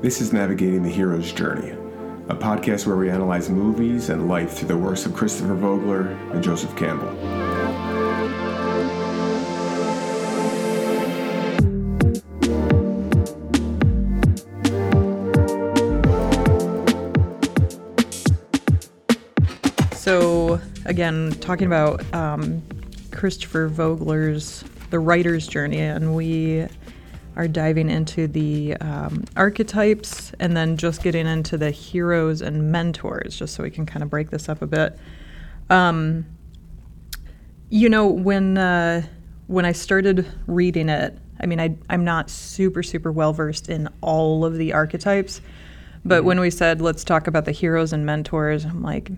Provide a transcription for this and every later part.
This is Navigating the Hero's Journey, a podcast where we analyze movies and life through the works of Christopher Vogler and Joseph Campbell. So, again, talking about um, Christopher Vogler's The Writer's Journey, and we are diving into the um, archetypes and then just getting into the heroes and mentors, just so we can kind of break this up a bit. Um, you know, when uh, when I started reading it, I mean, I, I'm not super super well versed in all of the archetypes, but when we said let's talk about the heroes and mentors, I'm like,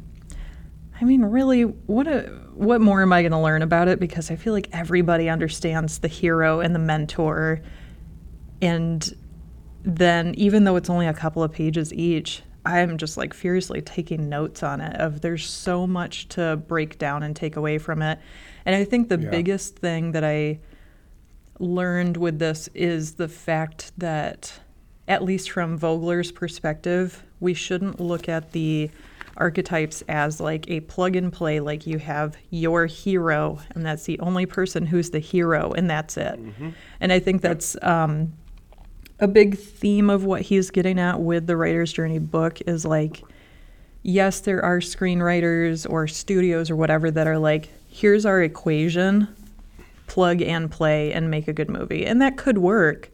I mean, really, what a, what more am I going to learn about it? Because I feel like everybody understands the hero and the mentor, and then even though it's only a couple of pages each, I'm just like furiously taking notes on it. Of there's so much to break down and take away from it, and I think the Yeah. biggest thing that I learned with this is the fact that, at least from Vogler's perspective, we shouldn't look at the archetypes as like a plug and play, like you have your hero, and that's the only person who's the hero, and that's it. And I think that's um, a big theme of what he's getting at with the Writer's Journey book is like, yes, there are screenwriters or studios or whatever that are like, here's our equation, plug and play and make a good movie. And that could work.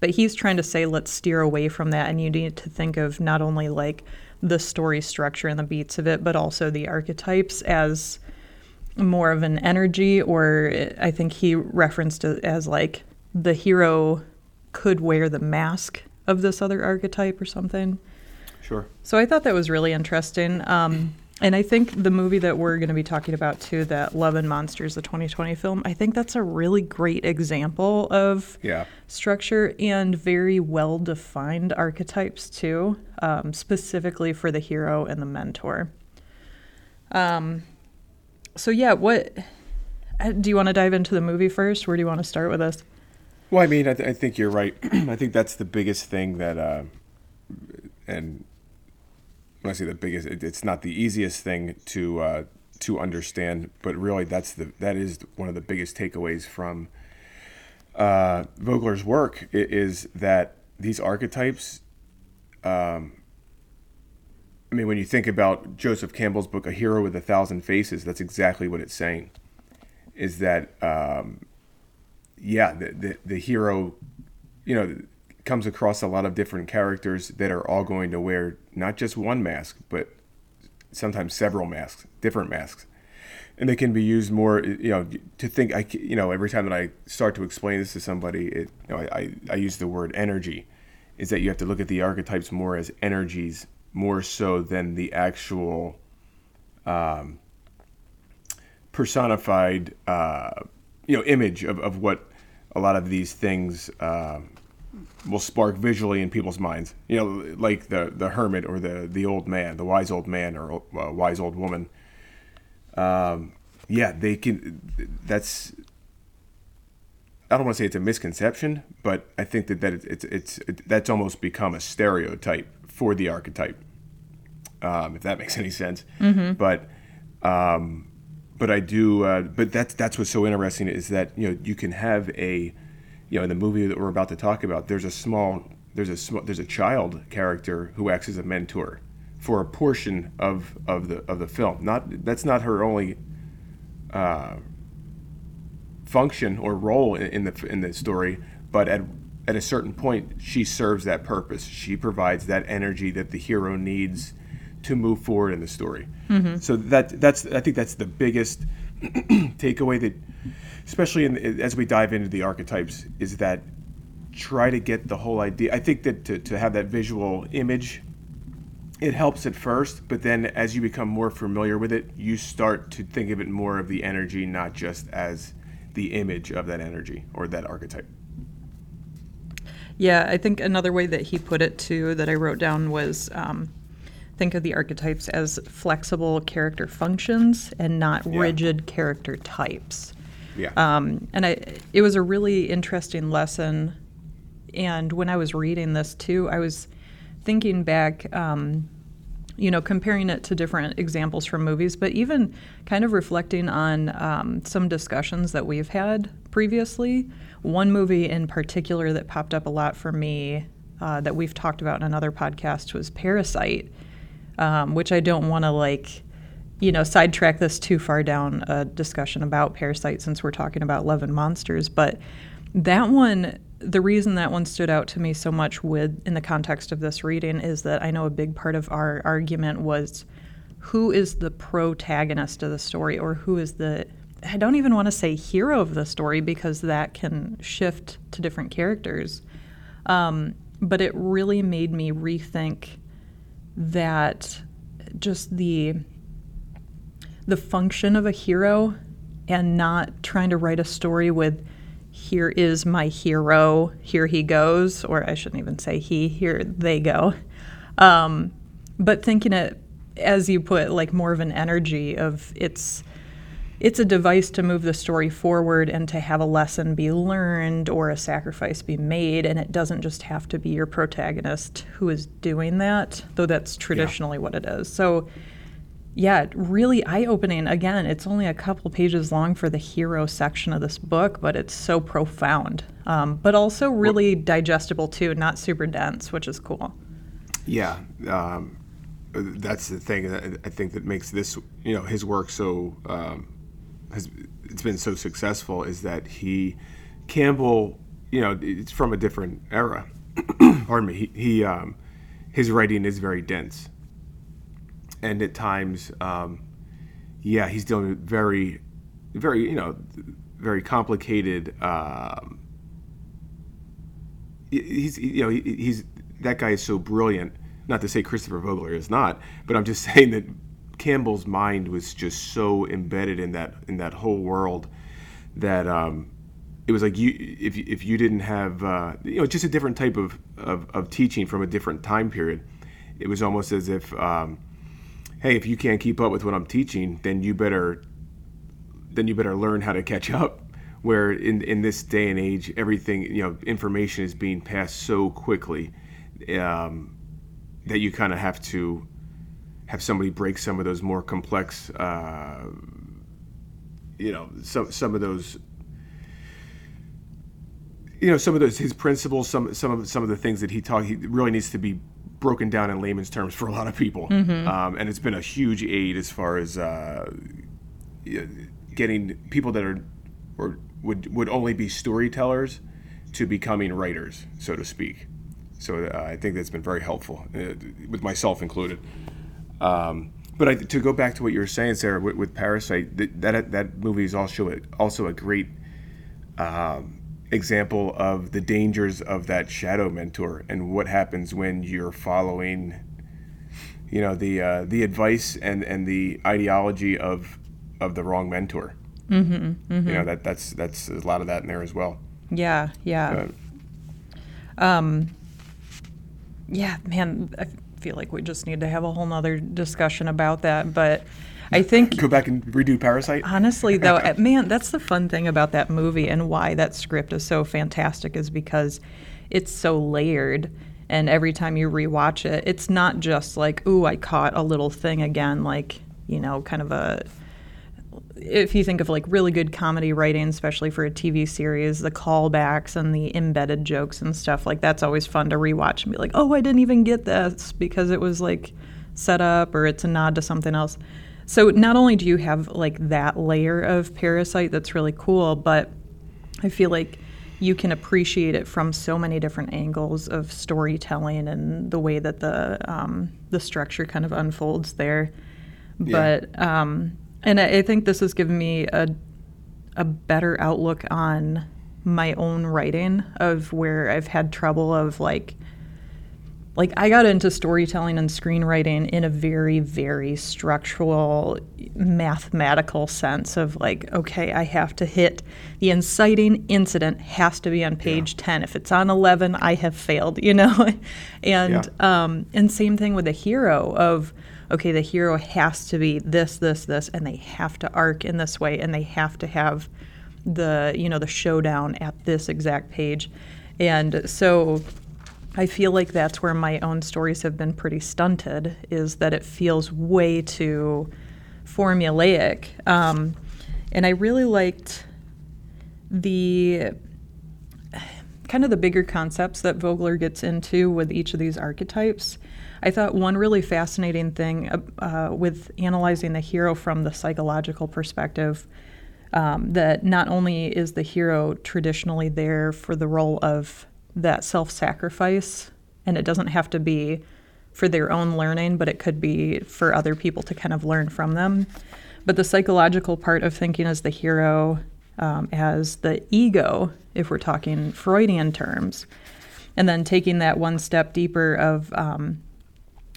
But he's trying to say, let's steer away from that. And you need to think of not only like the story structure and the beats of it, but also the archetypes as more of an energy, or I think he referenced it as like the hero could wear the mask of this other archetype or something. Sure. So I thought that was really interesting. Um, and I think the movie that we're going to be talking about too, that Love and Monsters, the 2020 film, I think that's a really great example of Yeah. structure and very well defined archetypes too, um, specifically for the hero and the mentor. Um, so yeah, what uh, do you want to dive into the movie first? Where do you want to start with this? Well, I mean, I, th- I think you're right. I think that's the biggest thing that, uh, and when I say the biggest, it, it's not the easiest thing to uh, to understand, but really, that's the that is one of the biggest takeaways from uh, Vogler's work is that these archetypes. Um, I mean, when you think about Joseph Campbell's book, A Hero with a Thousand Faces, that's exactly what it's saying. Is that um, yeah, the, the the hero, you know, comes across a lot of different characters that are all going to wear not just one mask, but sometimes several masks, different masks, and they can be used more. You know, to think. I you know every time that I start to explain this to somebody, it you know I I, I use the word energy, is that you have to look at the archetypes more as energies more so than the actual um, personified uh, you know image of, of what a lot of these things um will spark visually in people's minds. You know like the the hermit or the the old man the wise old man or uh, wise old woman. Um, yeah they can that's I don't want to say it's a misconception, but I think that, that it's, it's, it, that's almost become a stereotype for the archetype, um, if that makes any sense. But um, but I do. Uh, but that's that's what's so interesting is that you know you can have a you know in the movie that we're about to talk about. There's a small there's a small there's a child character who acts as a mentor for a portion of of the of the film. Not that's not her only uh, function or role in, in the in the story, but at at a certain point, she serves that purpose. She provides that energy that the hero needs to move forward in the story. So that that's I think that's the biggest takeaway that, especially in, as we dive into the archetypes, is that try to get the whole idea. I think that to, to have that visual image, it helps at first, but then as you become more familiar with it, you start to think of it more of the energy, not just as the image of that energy or that archetype. Yeah, I think another way that he put it too that I wrote down was um, think of the archetypes as flexible character functions and not Yeah. rigid character types. Yeah. Um, and I, it was a really interesting lesson. And when I was reading this too, I was thinking back, um, you know, comparing it to different examples from movies, but even kind of reflecting on um, some discussions that we've had previously. One movie in particular that popped up a lot for me uh, that we've talked about in another podcast was Parasite, um, which I don't want to like, you know, sidetrack this too far down a discussion about Parasite since we're talking about Love and Monsters, but that one the reason that one stood out to me so much with in the context of this reading is that I know a big part of our argument was who is the protagonist of the story or who is the I don't even want to say hero of the story because that can shift to different characters. Um, but it really made me rethink that just the the function of a hero and not trying to write a story with here is my hero, here he goes, or I shouldn't even say he, here they go. Um, but thinking it, as you put, like more of an energy of it's it's a device to move the story forward and to have a lesson be learned or a sacrifice be made and it doesn't just have to be your protagonist who is doing that though that's traditionally yeah. what it is so yeah, really eye opening. Again, it's only a couple pages long for the hero section of this book, but it's so profound. Um, but also really well, digestible too, not super dense, which is cool. Yeah, um, that's the thing that I think that makes this, you know, his work so um, has it's been so successful is that he Campbell, you know, it's from a different era. Pardon me. He, he um, his writing is very dense and at times, um, yeah, he's dealing with very, very, you know, very complicated. Um, he's, you know, he's that guy is so brilliant. Not to say Christopher Vogler is not, but I'm just saying that Campbell's mind was just so embedded in that in that whole world that um, it was like you if if you didn't have uh, you know just a different type of, of, of teaching from a different time period. It was almost as if um, hey, if you can't keep up with what I'm teaching, then you better then you better learn how to catch up. Where in in this day and age, everything you know, information is being passed so quickly um, that you kind of have to have somebody break some of those more complex, uh, you know, some some of those you know some of those his principles some some of some of the things that he taught he really needs to be broken down in layman's terms for a lot of people, mm-hmm. um, and it's been a huge aid as far as uh, getting people that are or would would only be storytellers to becoming writers, so to speak. So uh, I think that's been very helpful, uh, with myself included. Um, but I, to go back to what you were saying, Sarah, with, with Parasite, that, that, that movie is also a, also a great um, example of the dangers of that shadow mentor and what happens when you're following you know the uh, the advice and and the ideology of of the wrong mentor. Mm-hmm, mm-hmm. you know that that's that's a lot of that in there as well. Yeah yeah. Uh, um yeah man i feel like we just need to have a whole nother discussion about that but I think go back and redo Parasite. Honestly, though, eh, man, that's the fun thing about that movie and why that script is so fantastic is because it's so layered. And every time you rewatch it, it's not just like, "Ooh, I caught a little thing again," like you know, kind of a if you think of like really good comedy writing, especially for a TV series, the callbacks and the embedded jokes and stuff, like that's always fun to rewatch and be like, oh, I didn't even get this because it was like set up or it's a nod to something else. So not only do you have like that layer of parasite that's really cool, but I feel like you can appreciate it from so many different angles of storytelling and the way that the um, the structure kind of unfolds there. Yeah. But um, and I, I think this has given me a a better outlook on my own writing of where I've had trouble of like like I got into storytelling and screenwriting in a very very structural mathematical sense of like okay I have to hit the inciting incident has to be on page yeah. 10 if it's on 11 I have failed you know and yeah. um, and same thing with the hero of okay the hero has to be this this this and they have to arc in this way and they have to have the you know the showdown at this exact page and so I feel like that's where my own stories have been pretty stunted, is that it feels way too formulaic. Um, and I really liked the kind of the bigger concepts that Vogler gets into with each of these archetypes. I thought one really fascinating thing uh, uh, with analyzing the hero from the psychological perspective um, that not only is the hero traditionally there for the role of that self sacrifice, and it doesn't have to be for their own learning, but it could be for other people to kind of learn from them. But the psychological part of thinking as the hero um, as the ego, if we're talking Freudian terms, and then taking that one step deeper of um,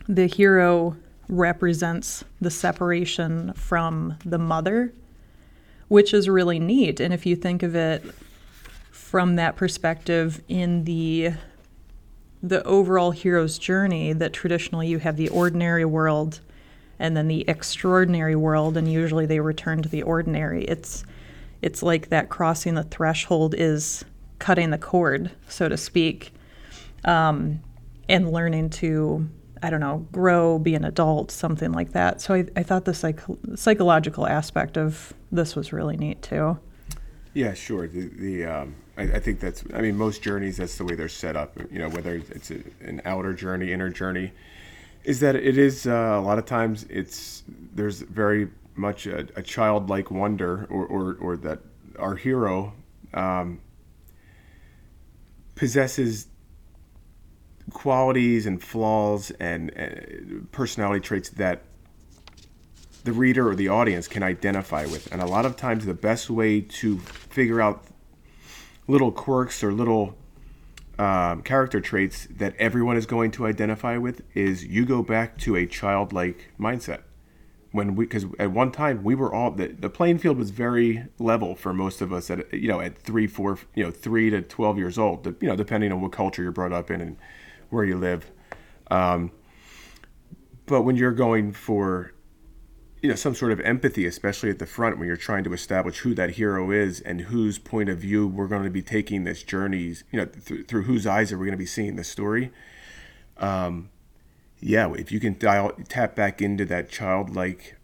the hero represents the separation from the mother, which is really neat. And if you think of it from that perspective in the the overall hero's journey that traditionally you have the ordinary world and then the extraordinary world and usually they return to the ordinary it's it's like that crossing the threshold is cutting the cord so to speak um, and learning to i don't know grow be an adult something like that so i, I thought the psych- psychological aspect of this was really neat too yeah sure the, the um I, I, think that's. I mean, most journeys that's the way they're set up. You know, whether it's a, an outer journey, inner journey, is that it is uh, a lot of times it's there's very much a, a childlike wonder, or, or or that our hero um, possesses qualities and flaws and uh, personality traits that the reader or the audience can identify with. And a lot of times, the best way to figure out little quirks or little um, character traits that everyone is going to identify with is you go back to a childlike mindset when we because at one time we were all the, the playing field was very level for most of us at you know at three four you know three to 12 years old you know depending on what culture you're brought up in and where you live. Um, but when you're going for you know some sort of empathy especially at the front when you're trying to establish who that hero is and whose point of view we're going to be taking this journeys you know th- through whose eyes are we going to be seeing this story um, yeah if you can dial tap back into that childlike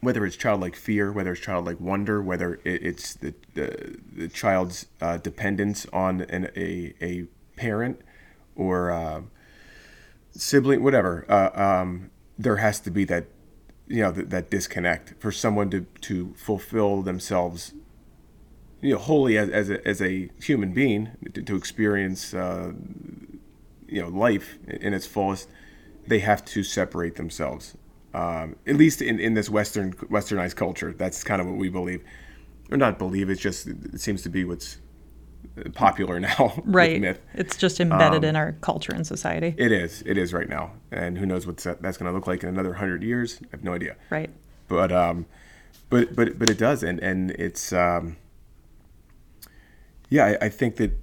whether it's childlike fear whether it's childlike wonder whether it's the the, the child's uh, dependence on an, a, a parent or uh, sibling whatever uh, um, there has to be that you know that, that disconnect for someone to to fulfill themselves you know wholly as, as, a, as a human being to, to experience uh, you know life in its fullest they have to separate themselves. Um, at least in, in this western westernized culture that's kind of what we believe. Or not believe it's just it seems to be what's popular now. Right. myth. It's just embedded um, in our culture and society. It is. It is right now, and who knows what that's going to look like in another hundred years? I have no idea. Right. But um, but but but it does, and and it's um, yeah, I, I think that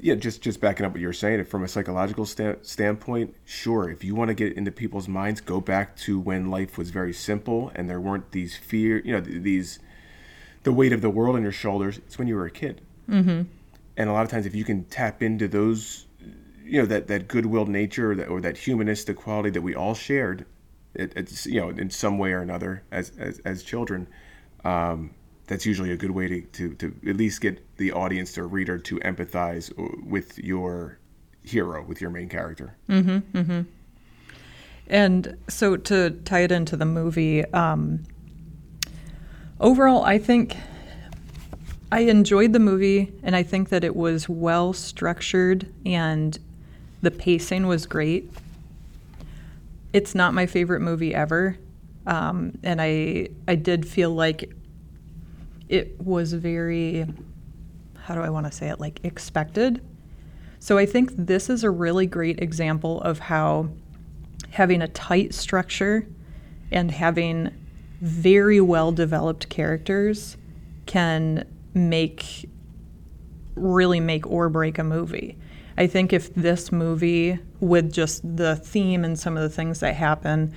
yeah, just just backing up what you were saying, from a psychological sta- standpoint, sure. If you want to get into people's minds, go back to when life was very simple and there weren't these fear, you know, these the weight of the world on your shoulders. It's when you were a kid. Mm-hmm. And a lot of times, if you can tap into those, you know, that that goodwill nature or that, or that humanistic quality that we all shared, it, it's you know, in some way or another as as, as children. Um, that's usually a good way to, to, to at least get the audience or reader to empathize with your hero, with your main character. Mm-hmm, mm-hmm. And so to tie it into the movie, um, overall, I think I enjoyed the movie, and I think that it was well structured and the pacing was great. It's not my favorite movie ever, um, and I I did feel like it was very how do I want to say it like expected. So I think this is a really great example of how having a tight structure and having very well developed characters can make really make or break a movie. I think if this movie, with just the theme and some of the things that happen,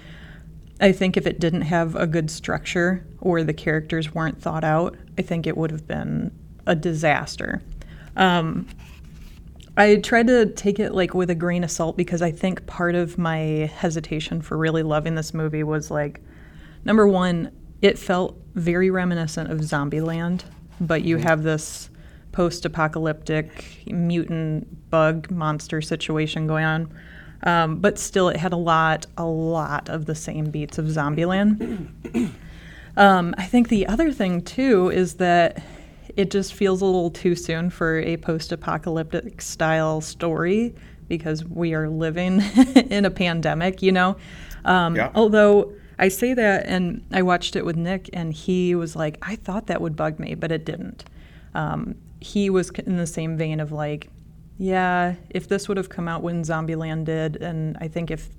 I think if it didn't have a good structure or the characters weren't thought out, I think it would have been a disaster. Um, I tried to take it like with a grain of salt because I think part of my hesitation for really loving this movie was like, number one, it felt very reminiscent of Zombieland, but you have this post-apocalyptic mutant bug monster situation going on. Um, but still, it had a lot, a lot of the same beats of Zombieland. um, I think the other thing too is that it just feels a little too soon for a post-apocalyptic style story because we are living in a pandemic, you know. Um, Yeah. Although I say that, and I watched it with Nick, and he was like, "I thought that would bug me, but it didn't." Um, he was in the same vein of like, "Yeah, if this would have come out when Zombieland did, and I think if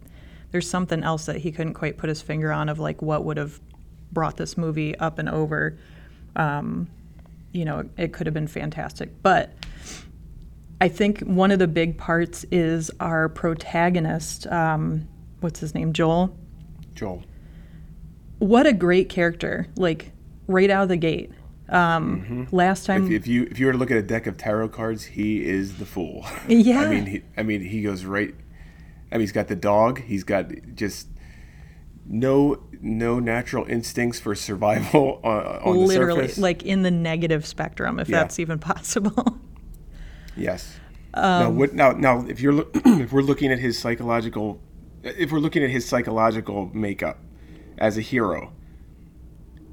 there's something else that he couldn't quite put his finger on of like what would have brought this movie up and over." Um, you know, it could have been fantastic. But I think one of the big parts is our protagonist. Um, what's his name? Joel. Joel. What a great character! Like right out of the gate. Um, Last time, If, if you if you were to look at a deck of tarot cards, he is the fool. Yeah. I mean, he, I mean, he goes right. I mean, he's got the dog. He's got just no no natural instincts for survival on, on the literally, surface. like in the negative spectrum, if Yeah. that's even possible. Yes. Um, now, what, now, now, if you're if we're looking at his psychological, if we're looking at his psychological makeup as a hero,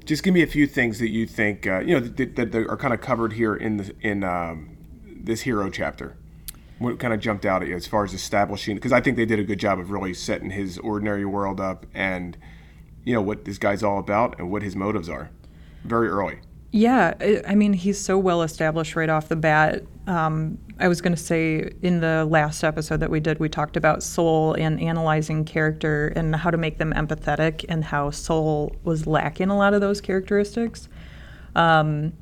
just give me a few things that you think uh, you know that, that, that are kind of covered here in the in um, this hero chapter. What kind of jumped out at you as far as establishing? Because I think they did a good job of really setting his ordinary world up and you know what this guy's all about and what his motives are, very early. Yeah, I- mean, he's so well established right off the bat. Um, I was going to say in the last episode that we did, we talked about Soul and analyzing character and how to make them empathetic, and how Soul was lacking a lot of those characteristics. Um,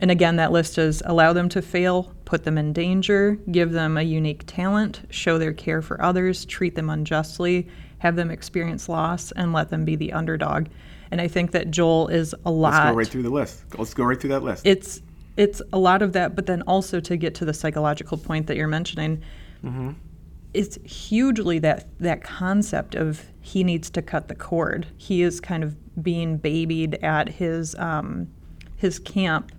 and again, that list is allow them to fail, put them in danger, give them a unique talent, show their care for others, treat them unjustly, have them experience loss, and let them be the underdog. And I think that Joel is a lot Let's go right through the list. Let's go right through that list. it's it's a lot of that but then also to get to the psychological point that you're mentioning it's hugely that that concept of he needs to cut the cord he is kind of being babied at his um, his camp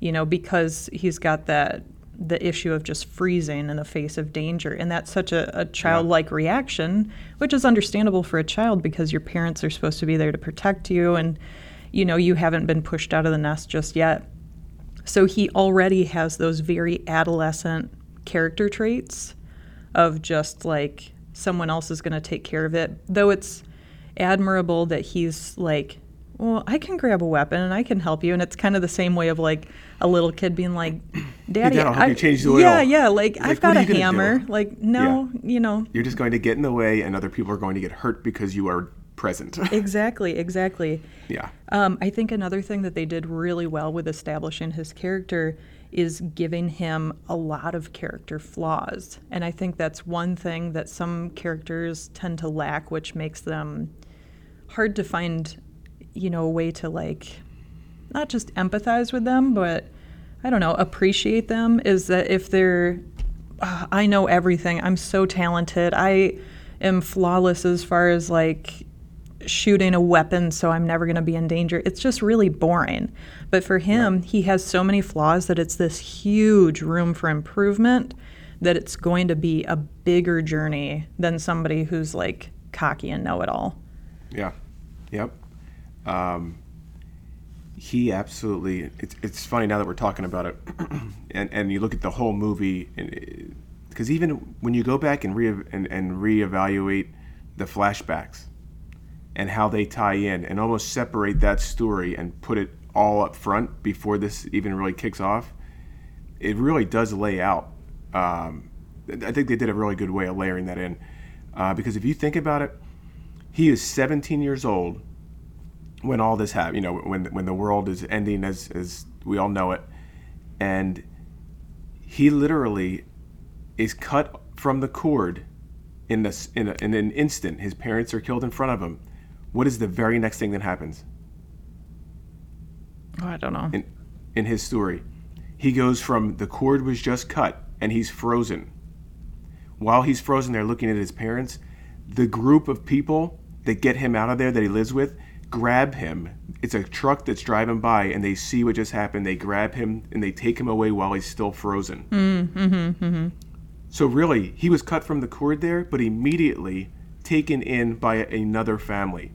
you know because he's got that the issue of just freezing in the face of danger. And that's such a, a childlike reaction which is understandable for a child because your parents are supposed to be there to protect you. And you know you haven't been pushed out of the nest just yet. So he already has those very adolescent character traits of just like someone else is going to take care of it. Though it's admirable that he's like, well, I can grab a weapon and I can help you. And it's kind of the same way of like a little kid being like, Daddy, Dad, I'll help I, change the oil." yeah, yeah, like, Like, I've got a hammer. Like, no, you know, You're just going to get in the way, and other people are going to get hurt because you are present. exactly, exactly. yeah. Um, I think another thing that they did really well with establishing his character is giving him a lot of character flaws. And I think that's one thing that some characters tend to lack, which makes them hard to find, you know, a way to like not just empathize with them, but I don't know, appreciate them. Is that if they're, "Ah, I know everything, I'm so talented, I am flawless as far as like shooting a weapon, so I'm never going to be in danger. It's just really boring. But for him, he has so many flaws that it's this huge room for improvement that it's going to be a bigger journey than somebody who's like cocky and know it all. Yeah. Yep. Um, he absolutely. It's it's funny now that we're talking about it, and and you look at the whole movie, because even when you go back and re and, and reevaluate the flashbacks and how they tie in and almost separate that story and put it all up front before this even really kicks off, it really does lay out. Um, I think they did a really good way of layering that in, uh, because if you think about it, he is 17 years old when all this happened. You know, when when the world is ending as as we all know it, and he literally is cut from the cord in this in, a, in an instant. His parents are killed in front of him. What is the very next thing that happens Oh, I don't know. in in his story? He goes from the cord was just cut and he's frozen. While he's frozen there looking at his parents, the group of people that get him out of there that he lives with grab him. It's a truck that's driving by and they see what just happened. They grab him and they take him away while he's still frozen. Mm-hmm, mm-hmm. So really, he was cut from the cord there, but immediately taken in by another family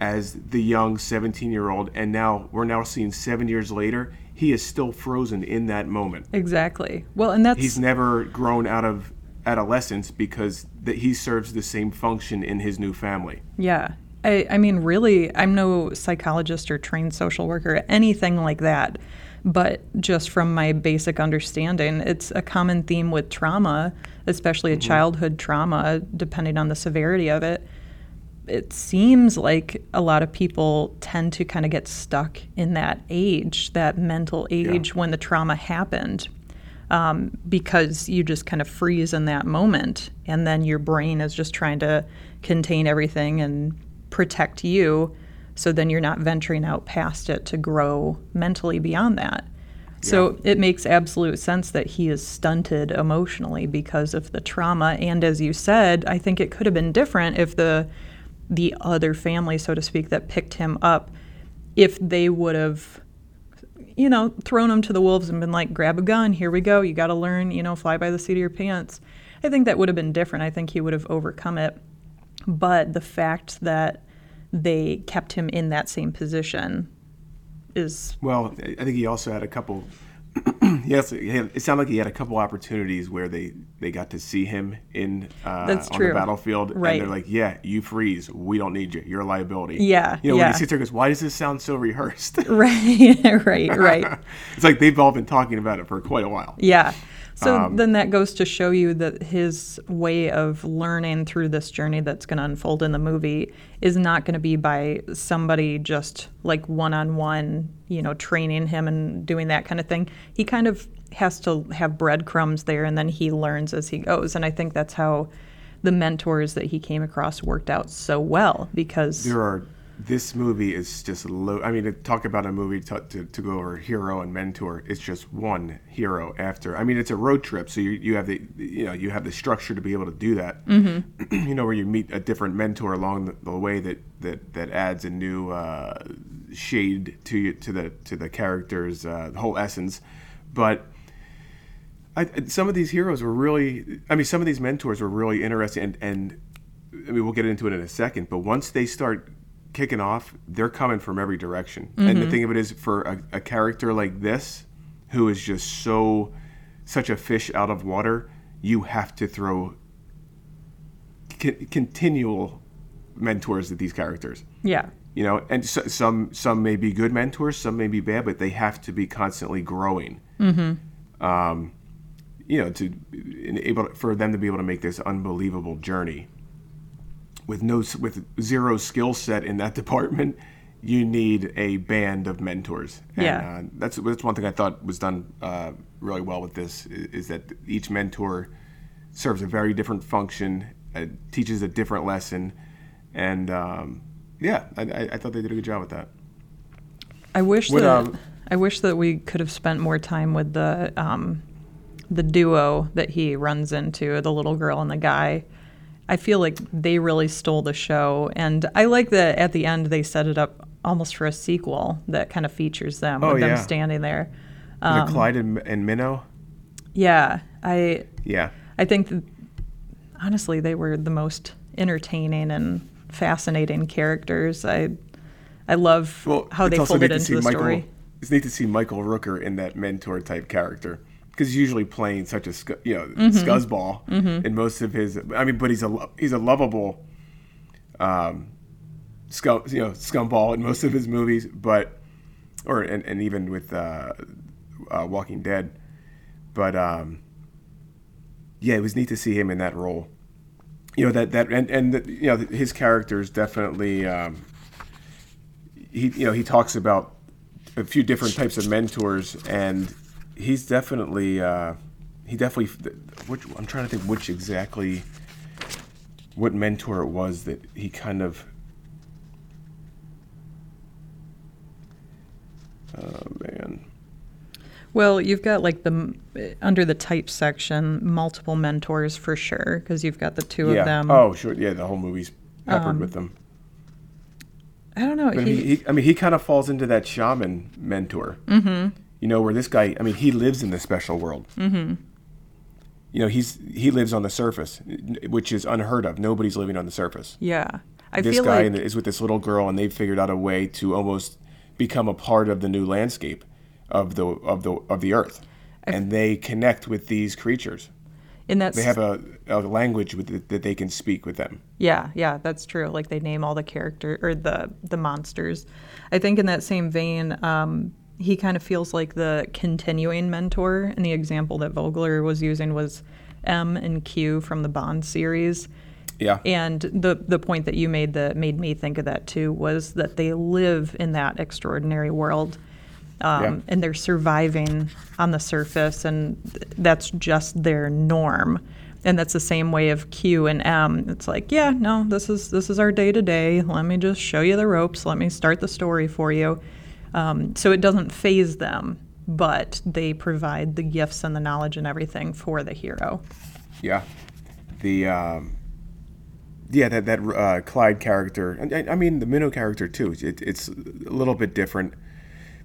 as the young 17 year old and now we're now seeing seven years later he is still frozen in that moment Exactly. Well, and that's he's never grown out of adolescence because that he serves the same function in his new family Yeah. I, I mean, really, I'm no psychologist or trained social worker, anything like that. But just from my basic understanding, it's a common theme with trauma, especially a childhood trauma, depending on the severity of it. It seems like a lot of people tend to kind of get stuck in that age, that mental age when the trauma happened um, because you just kind of freeze in that moment and then your brain is just trying to contain everything and protect you so then you're not venturing out past it to grow mentally beyond that so it makes absolute sense that he is stunted emotionally because of the trauma and as you said i think it could have been different if the the other family so to speak that picked him up if they would have you know, thrown him to the wolves and been like, grab a gun, here we go, you got to learn, you know, fly by the seat of your pants. I think that would have been different. I think he would have overcome it. But the fact that they kept him in that same position is, well i think he also had a couple yes it sounded like he had a couple opportunities where they they got to see him in uh, That's on true. the battlefield Right. and they're like yeah you freeze we don't need you you're a liability Yeah, you know when yeah. he sits there and goes why does this sound so rehearsed right, right, right. it's like they've all been talking about it for quite a while Yeah. So Um, then that goes to show you that his way of learning through this journey that's going to unfold in the movie is not going to be by somebody just like one on one, you know, training him and doing that kind of thing. He kind of has to have breadcrumbs there and then he learns as he goes. And I think that's how the mentors that he came across worked out so well because there are this movie is just low i mean to talk about a movie to, to, to go over hero and mentor it's just one hero after i mean it's a road trip so you, you have the you know you have the structure to be able to do that mm-hmm. you know where you meet a different mentor along the, the way that that that adds a new uh, shade to you to the to the characters uh, whole essence but I, some of these heroes were really i mean some of these mentors were really interesting and, and i mean we'll get into it in a second but once they start kicking off they're coming from every direction. And the thing of it is for a, a character like this who is just so such a fish out of water you have to throw con- continual mentors at these characters. Yeah. you know and so, some some may be good mentors some may be bad but they have to be constantly growing. Mm-hmm. um, you know to able for them to be able to make this unbelievable journey with no with zero skill set in that department you need a band of mentors and Yeah. uh, that's that's one thing i thought was done uh, really well with this is, is that each mentor serves a very different function uh, teaches a different lesson and um, yeah I, I, I thought they did a good job with that I wish Would, that um, I wish that we could have spent more time with the um, the duo that he runs into, the little girl and the guy. I feel like they really stole the show, and I like that at the end they set it up almost for a sequel that kind of features them Oh, with them standing there. Um, it Clyde and, and Minnow? Yeah, I Yeah. I think that, honestly they were the most entertaining and fascinating characters. I I love Well, how they folded into the Michael, story. It's neat to see Michael Rooker in that mentor type character because he's usually playing such a scu- you know Mm-hmm. scuzzball in most of his. I mean, but he's a he's a lovable, um, scum you know scumball in most of his movies, but or and, and even with uh, uh, Walking Dead, but um, yeah, it was neat to see him in that role. You know that that and and you know his character is definitely. Um, he you know he talks about a few different types of mentors and he's definitely uh, he definitely which I'm trying to think which exactly what mentor it was that he kind of oh man Well, you've got like the under the type section, multiple mentors for sure, because you've got the two yeah. of them. Oh, sure. Yeah, the whole movie's peppered Um, with them. I don't know. He- he, he, I mean, he kind of falls into that shaman mentor. Mm-hmm. You know, where this guy, I mean, he lives in the special world. Mm-hmm. You know, he's he lives on the surface, which is unheard of. Nobody's living on the surface. yeah, I this feel guy like is with this little girl, and they've figured out a way to almost become a part of the new landscape of the of the of the earth, and they connect with these creatures. in that They have a, a language with it that they can speak with them. Yeah, yeah, that's true. Like they name all the character or the the monsters. I think in that same vein, um, he kind of feels like the continuing mentor. And the example that Vogler was using was M and Q from the Bond series. Yeah. And the the point that you made that made me think of that too was that they live in that extraordinary world. Um, Yeah. And they're surviving on the surface, and th- that's just their norm. And that's the same way of Q and M. It's like, yeah, no, this is this is our day to day. Let me just show you the ropes. Let me start the story for you. Um, so it doesn't faze them, but they provide the gifts and the knowledge and everything for the hero. Yeah, the um, yeah that that uh, Clyde character. and I, I mean the Minnow character too. It, it's a little bit different.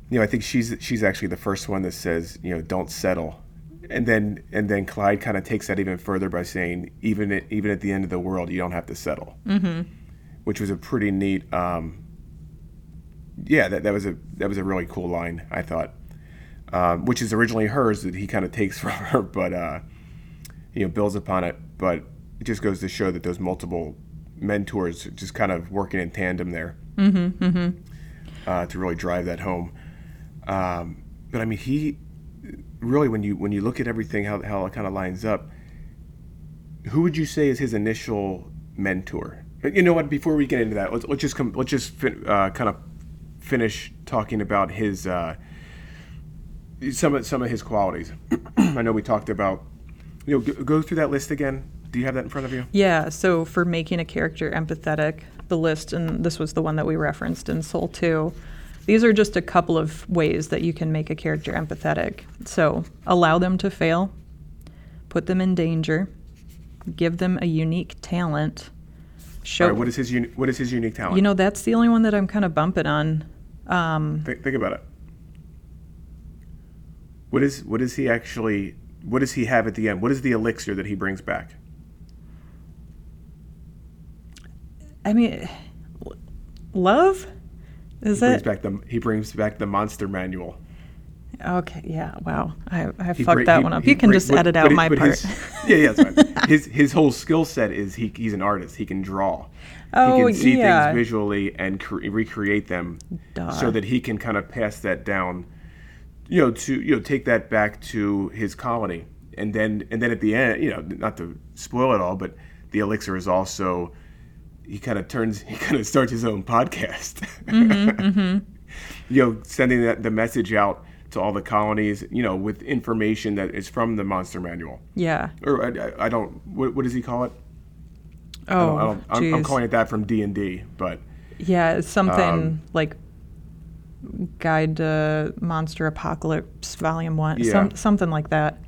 You know, I think she's she's actually the first one that says you know don't settle, and then and then Clyde kind of takes that even further by saying even at, even at the end of the world you don't have to settle, mm-hmm. which was a pretty neat. Um, yeah, that, that was a that was a really cool line I thought, um, which is originally hers that he kind of takes from her, but. Uh, you know builds upon it. But it just goes to show that those multiple mentors just kind of working in tandem there mm-hmm, Uh, to really drive that home. Um, but i mean he really when you when you look at everything how, how it kind of lines up who would you say is his initial mentor? You know what before we get into that let's, let's just come let's just uh, kind of finish talking about his uh, some of some of his qualities i know we talked about you know, go, go through that list again. Do you have that in front of you? Yeah, so for making a character empathetic, the list, and this was the one that we referenced in Soul 2, these are just a couple of ways that you can make a character empathetic. So allow them to fail, put them in danger, give them a unique talent. Show, right, what is his uni- what is his unique talent? you know, that's the only one that I'm kind of bumping on. Um, think, think about it. What is what is he actually? What does he have at the end? What is the elixir that he brings back? I mean, love? Is He brings it? back the he brings back the monster manual. Okay, yeah, wow. I, I fucked that he- one up. You can just but- edit out my part. his- yeah, yeah, that's fine. his his whole skill set is he he's an artist. He can draw. Oh, he can see yeah. things visually and cre- recreate them, Duh. so that he can kind of pass that down. You know, to you know, take that back to his colony, and then and then at the end, you know, not to spoil it all, but the elixir is also he kind of turns he kind of starts his own podcast. Mm-hmm, You know, sending that the message out to all the colonies, you know, with information that is from the monster manual. yeah. Or I, I- don't. What, what does he call it? Oh, I don't, I'm, I'm calling it that from D and D, but Yeah, it's something Um, like Guide to Monster Apocalypse Volume One, Yeah. some, something like that.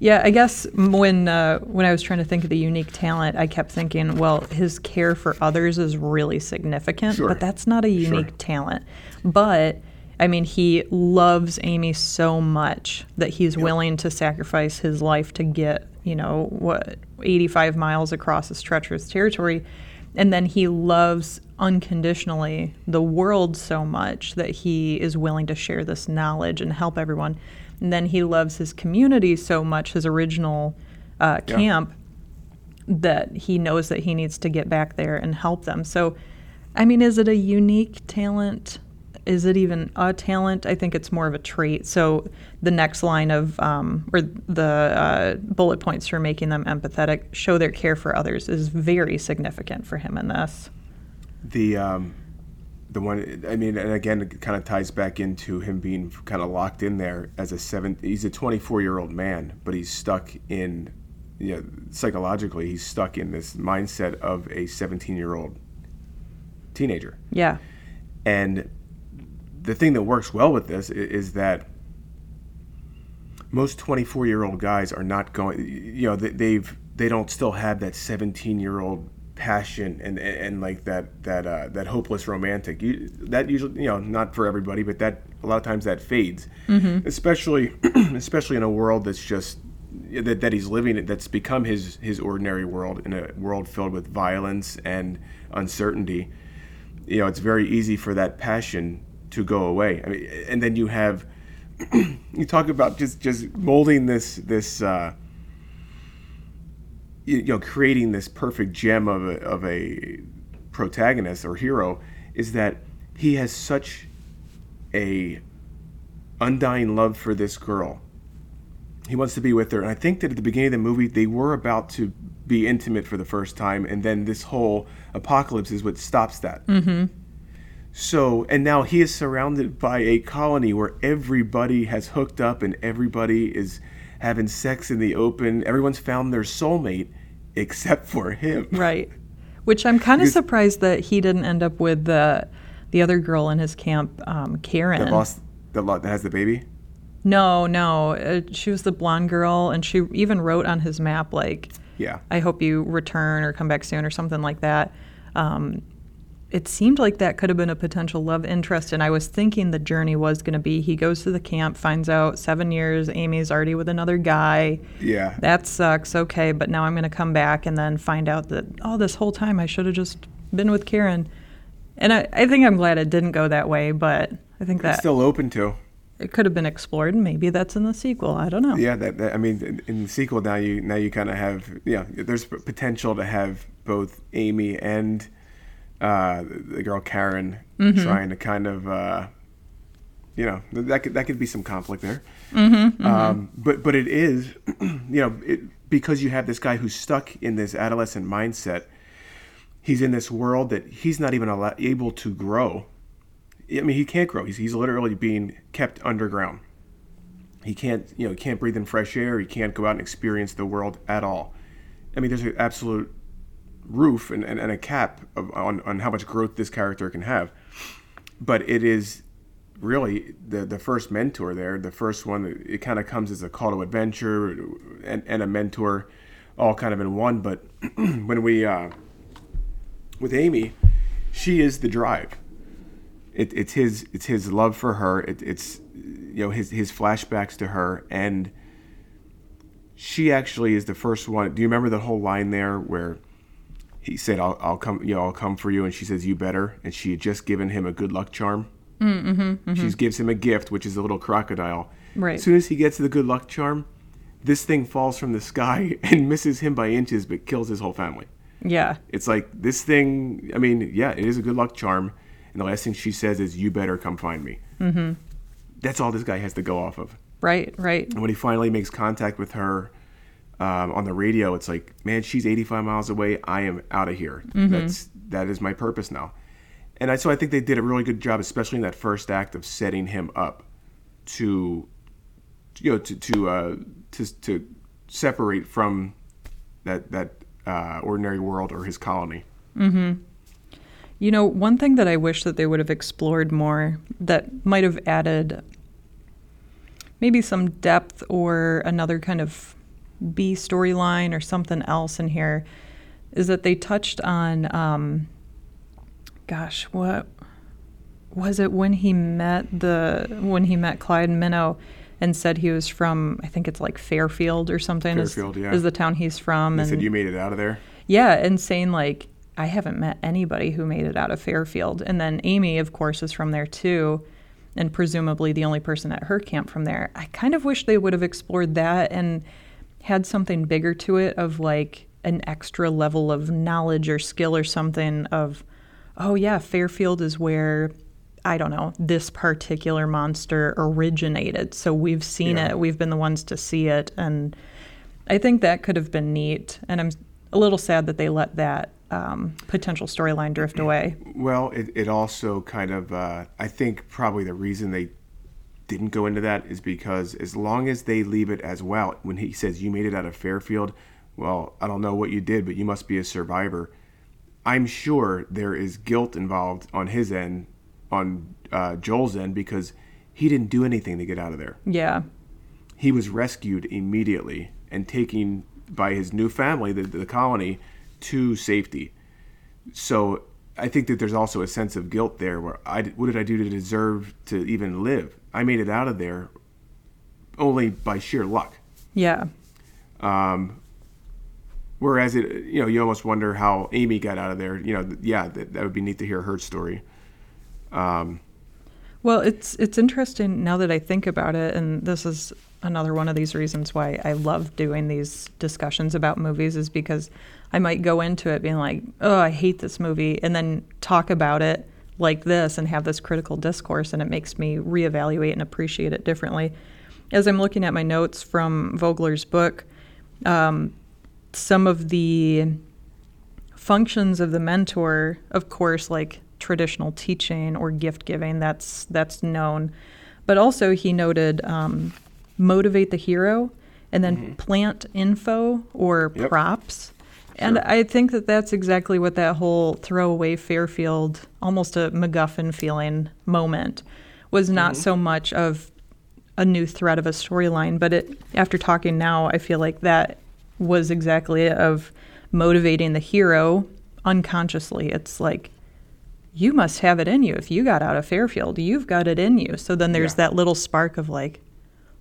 Yeah, I guess when uh, when I was trying to think of the unique talent, I kept thinking, well, his care for others is really significant, Sure. but that's not a unique talent. But I mean, he loves Amy so much that he's willing to sacrifice his life to get, you know, what 85 miles across this treacherous territory. And then he loves unconditionally the world so much that he is willing to share this knowledge and help everyone. And then he loves his community so much, his original uh, Yeah. camp, that he knows that he needs to get back there and help them. So, I mean, is it a unique talent? Is it even a talent? I think it's more of a trait. So, the next line of, um, or the uh, bullet points for making them empathetic, show their care for others, is very significant for him in this. the um, the one I mean, and again, it kind of ties back into him being kind of locked in there as a seven. He's a 24 year old man, but he's stuck in, you know, psychologically, he's stuck in this mindset of a 17 year old teenager. Yeah. And the thing that works well with this i- is that most 24 year old guys are not going. You know, they, they've they don't still have that 17 year old passion and, and and like that that uh, that hopeless romantic. You, that usually you know not for everybody, but that a lot of times that fades, especially especially in a world that's just that, that he's living in that's become his his ordinary world in a world filled with violence and uncertainty. You know, it's very easy for that passion to go away. I mean, and then you have you talk about just just molding this this. Uh, you know creating this perfect gem of a, of a protagonist or hero is that he has such a undying love for this girl he wants to be with her and i think that at the beginning of the movie they were about to be intimate for the first time and then this whole apocalypse is what stops that mm-hmm. So and now he is surrounded by a colony where everybody has hooked up and everybody is having sex in the open everyone's found their soulmate except for him Right. Which I'm kind of surprised that he didn't end up with the the other girl in his camp, um, Karen. that lost that, that has the baby No, no, uh, she was the blonde girl, and she even wrote on his map like, yeah "I hope you return or come back soon" or something like that. Um, it seemed like that could have been a potential love interest, and I was thinking the journey was going to be he goes to the camp, finds out seven years Amy's already with another guy. yeah That sucks. Okay, but now I'm going to come back and then find out that oh, this whole time I should have just been with Karen. And I, I think I'm glad it didn't go that way, but I think it's that still open to it could have been explored. and Maybe that's in the sequel. I don't know. Yeah, that, that I mean, in, in the sequel now you now you kind of have yeah. There's potential to have both Amy and uh, the girl Karen trying to kind of uh, you know that could that could be some conflict there. Um, but but it is you know it, because you have this guy who's stuck in this adolescent mindset. He's in this world that he's not even able to grow. I mean, he can't grow. He's, he's literally being kept underground he can't you know he can't breathe in fresh air he can't go out and experience the world at all i mean there's an absolute roof and, and, and a cap of, on, on how much growth this character can have. But it is really the the first mentor there the first one it kind of comes as a call to adventure and, and a mentor all kind of in one. But when we uh, with amy she is the drive. It, it's his it's his love for her. It, it's you know his his flashbacks to her. And she actually is the first one. Do you remember the whole line there where he said i'll, I'll come you know i'll come for you and she says you better and she had just given him a good luck charm mm-hmm, she gives him a gift which is a little crocodile Right. as soon as he gets the good luck charm this thing falls from the sky and misses him by inches but kills his whole family Yeah. it's like this thing. I mean, yeah, it is a good luck charm, and the last thing she says is, "You better come find me." Mm-hmm. That's all this guy has to go off of. Right. Right. And when he finally makes contact with her um, on the radio, it's like, man, she's 85 miles away. I am out of here. That's that is my purpose now. And I, so I think they did a really good job, especially in that first act, of setting him up to, you know, to to uh, to, to separate from that that uh, ordinary world or his colony. You know, one thing that I wish that they would have explored more that might have added maybe some depth or another kind of B storyline or something else in here is that they touched on, um, gosh, what was it when he met the when he met Clyde Minnow and said he was from I think it's like Fairfield or something is- Fairfield, yeah. is the town he's from They and said you made it out of there. yeah, and saying like I haven't met anybody who made it out of Fairfield, and then Amy, of course, is from there too, and presumably the only person at her camp from there. I kind of wish they would have explored that and had something bigger to it of like an extra level of knowledge or skill or something of, oh yeah, Fairfield is where. I don't know, this particular monster originated. So we've seen Yeah. it, we've been the ones to see it. And I think that could have been neat, and I'm a little sad that they let that um, potential storyline drift away. Well, it, it also kind of, uh, I think probably the reason they didn't go into that is because as long as they leave it as well, when he says, You made it out of Fairfield, well, I don't know what you did, but you must be a survivor. I'm sure there is guilt involved on his end, on uh, Joel's end, because he didn't do anything to get out of there. Yeah, he was rescued immediately and taken by his new family, the, the colony, to safety. So I think that there's also a sense of guilt there where I, what did I do to deserve to even live? I made it out of there only by sheer luck. Yeah. Um, whereas it, you know, you almost wonder how Amy got out of there. You know, yeah, that, that would be neat to hear her story. Um, well, it's it's interesting now that I think about it, and this is another one of these reasons why I love doing these discussions about movies is because I might go into it being like, "Oh, I hate this movie," and then talk about it like this and have this critical discourse, and it makes me reevaluate and appreciate it differently. As I'm looking at my notes from Vogler's book, um, some of the functions of the mentor, of course, like traditional teaching or gift giving, that's that's known. But also, he noted um, motivate the hero, and then plant info or Yep. props. And Sure. I think that that's exactly what that whole throwaway Fairfield, almost a MacGuffin feeling moment, was not mm-hmm. so much of a new thread of a storyline, but it after talking now, I feel like that was exactly of motivating the hero unconsciously. It's like you must have it in you. If you got out of Fairfield, you've got it in you. So then there's Yeah. that little spark of like,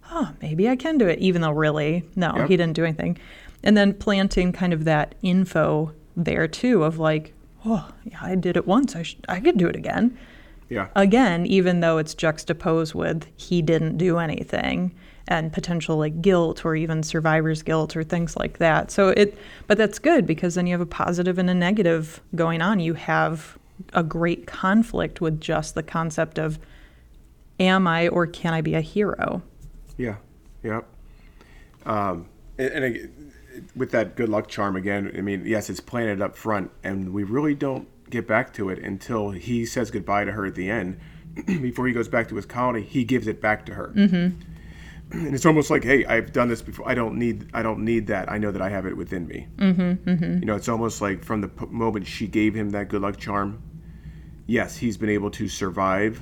oh, maybe I can do it, even though really, no, Yep. he didn't do anything. And then planting kind of that info there too of like, oh, yeah, I did it once. I, sh- I could do it again Yeah. again, even though it's juxtaposed with he didn't do anything and potential like guilt or even survivor's guilt or things like that. So it, but that's good because then you have a positive and a negative going on. You have a great conflict with just the concept of am I or can I be a hero? Yeah, yeah. Um, and, and with that good luck charm again, I mean, yes, it's planted up front, and we really don't get back to it until he says goodbye to her at the end. Before he goes back to his colony, he gives it back to her, mm-hmm. and it's almost like, "Hey, I've done this before. I don't need, I don't need that. I know that I have it within me." Mm-hmm, mm-hmm. You know, it's almost like from the p- moment she gave him that good luck charm. Yes, he's been able to survive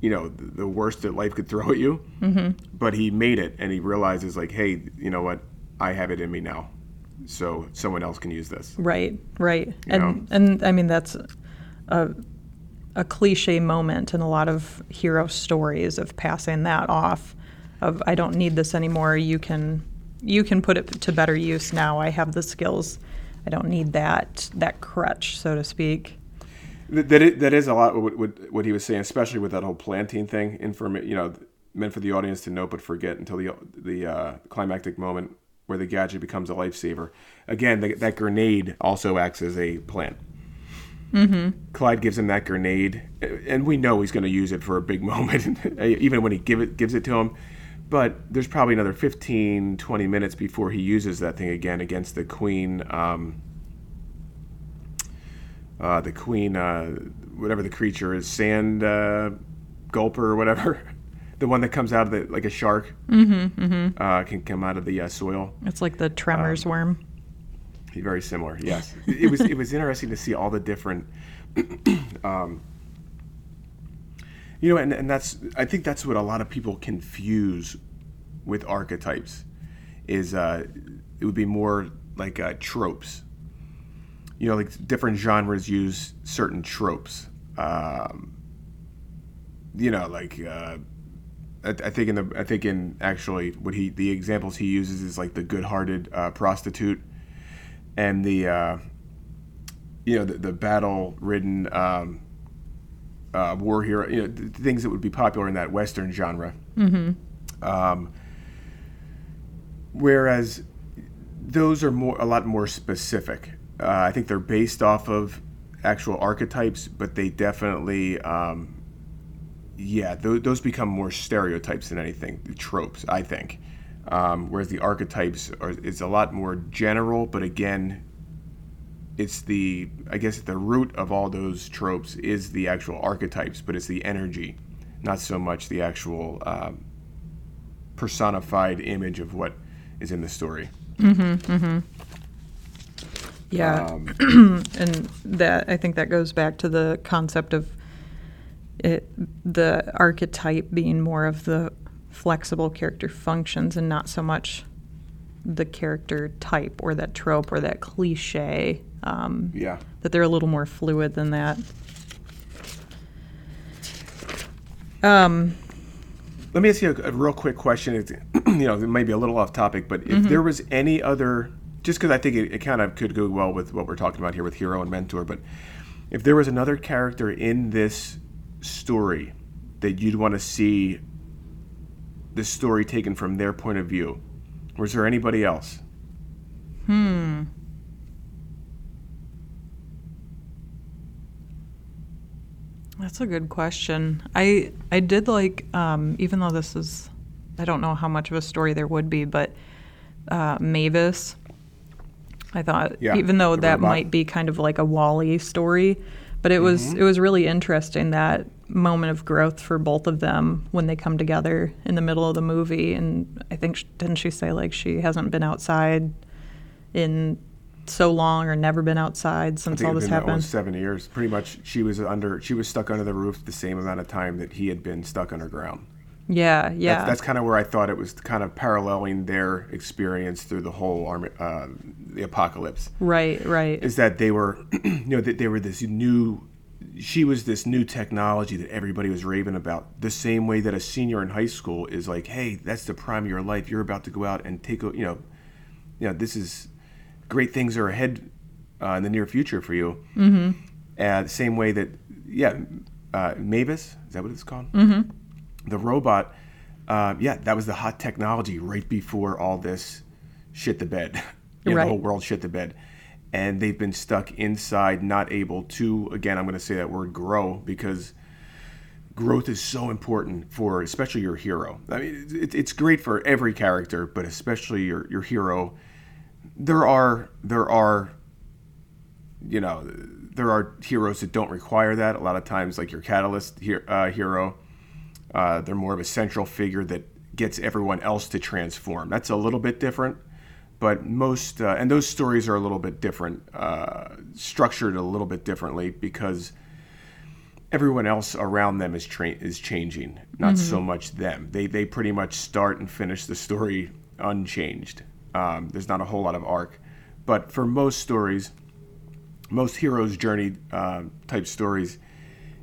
you know the, the worst that life could throw at you mm-hmm. but he made it and he realizes like hey you know what i have it in me now so someone else can use this Right, right. You know? And and I mean that's a a cliche moment in a lot of hero stories of passing that off of I don't need this anymore. You can you can put it to better use now. I have the skills. I don't need that that crutch, so to speak. Th- that, is, that is a lot what, what, what he was saying especially with that whole planting thing inform you know meant for the audience to know but forget until the the uh, climactic moment where the gadget becomes a lifesaver again the, that grenade also acts as a plant Clyde gives him that grenade, and we know he's going to use it for a big moment, even when he give it, gives it to him. But there's probably another 15, 20 minutes before he uses that thing again against the queen, um, uh, the queen, uh, whatever the creature is, sand uh, gulper or whatever. The one that comes out of the like a shark mm-hmm, Uh, can come out of the uh, soil. It's like the tremors worm. Very similar, yes. it was it was interesting to see all the different, um, you know, and, and that's I think that's what a lot of people confuse with archetypes, is uh, it would be more like uh, tropes. You know, like different genres use certain tropes. Um, you know, like uh, I, I think in the I think in actually what he the examples he uses is like the good-hearted uh, prostitute and the uh, you know the, the battle-ridden um, uh, war hero, you know, th- things that would be popular in that Western genre. Mm-hmm. Um, whereas those are more a lot more specific. Uh, I think they're based off of actual archetypes, but they definitely, um, yeah, th- those become more stereotypes than anything, tropes. I think. Um, whereas the archetypes are is a lot more general, but again, it's the I guess the root of all those tropes is the actual archetypes, but it's the energy, not so much the actual um, personified image of what is in the story. Mm-hmm. Yeah. Um, and that I think that goes back to the concept of it, the archetype being more of the flexible character functions and not so much the character type or that trope or that cliche. Um, Yeah. that they're a little more fluid than that. Um, Let me ask you a, a real quick question. It's, you know, it may be a little off topic, but if there was any other, just because I think it, it kind of could go well with what we're talking about here with hero and mentor, but if there was another character in this story that you'd want to see the story taken from their point of view, was there anybody else? Hmm. That's a good question. I I did like, um, even though this is, I don't know how much of a story there would be, but uh, Mavis. I thought, Yeah, even though that robot. might be kind of like a WALL-E story, but it was Mm-hmm. it was really interesting that moment of growth for both of them when they come together in the middle of the movie. And I think didn't she say like she hasn't been outside in so long or never been outside since all this happened? seven years. Pretty much, she was under, she was stuck under the roof the same amount of time that he had been stuck underground. Yeah, yeah. That's, that's kind of where I thought it was kind of paralleling their experience through the whole army, uh, the apocalypse. right, right. Is that they were, you know, that they were this new. She was this new technology that everybody was raving about. The same way that a senior in high school is like, "Hey, that's the prime of your life. You're about to go out and take, a, you know, you know, this is great things are ahead uh, in the near future for you." Mm-hmm. And the same way that, yeah, uh, Mavis is that what it's called? Mm-hmm the robot, uh, yeah, that was the hot technology right before all this shit the bed. you know, Right. The whole world shit the bed. And they've been stuck inside, not able to, again, I'm going to say that word grow because growth is so important for especially your hero. I mean, it, it's great for every character, but especially your, your hero. There are, there are, you know, there are heroes that don't require that. A lot of times, like your catalyst uh, hero, uh, they're more of a central figure that gets everyone else to transform. That's a little bit different, but most uh, and those stories are a little bit different, uh, structured a little bit differently because everyone else around them is tra- is changing, not so much them. They they pretty much start and finish the story unchanged. Um, there's not a whole lot of arc, but for most stories, most hero's journey uh, type stories,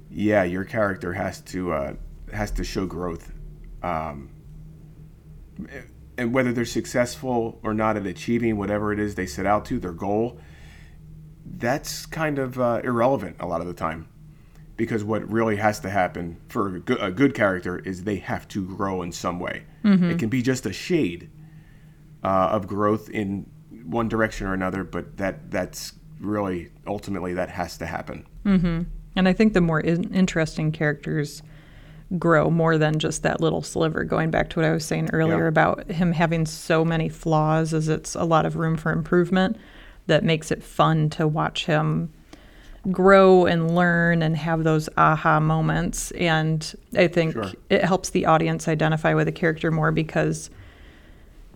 yeah, your character has to uh, has to show growth, um, and whether they're successful or not at achieving whatever it is they set out to, their goal, that's kind of uh, irrelevant a lot of the time, because what really has to happen for a good, a good character is they have to grow in some way. It can be just a shade uh, of growth in one direction or another, but that that's really ultimately that has to happen. And I think the more in- interesting characters grow more than just that little sliver. Going back to what I was saying earlier Yeah. about him having so many flaws, as it's a lot of room for improvement, that makes it fun to watch him grow and learn and have those aha moments. And I think Sure. it helps the audience identify with the character more because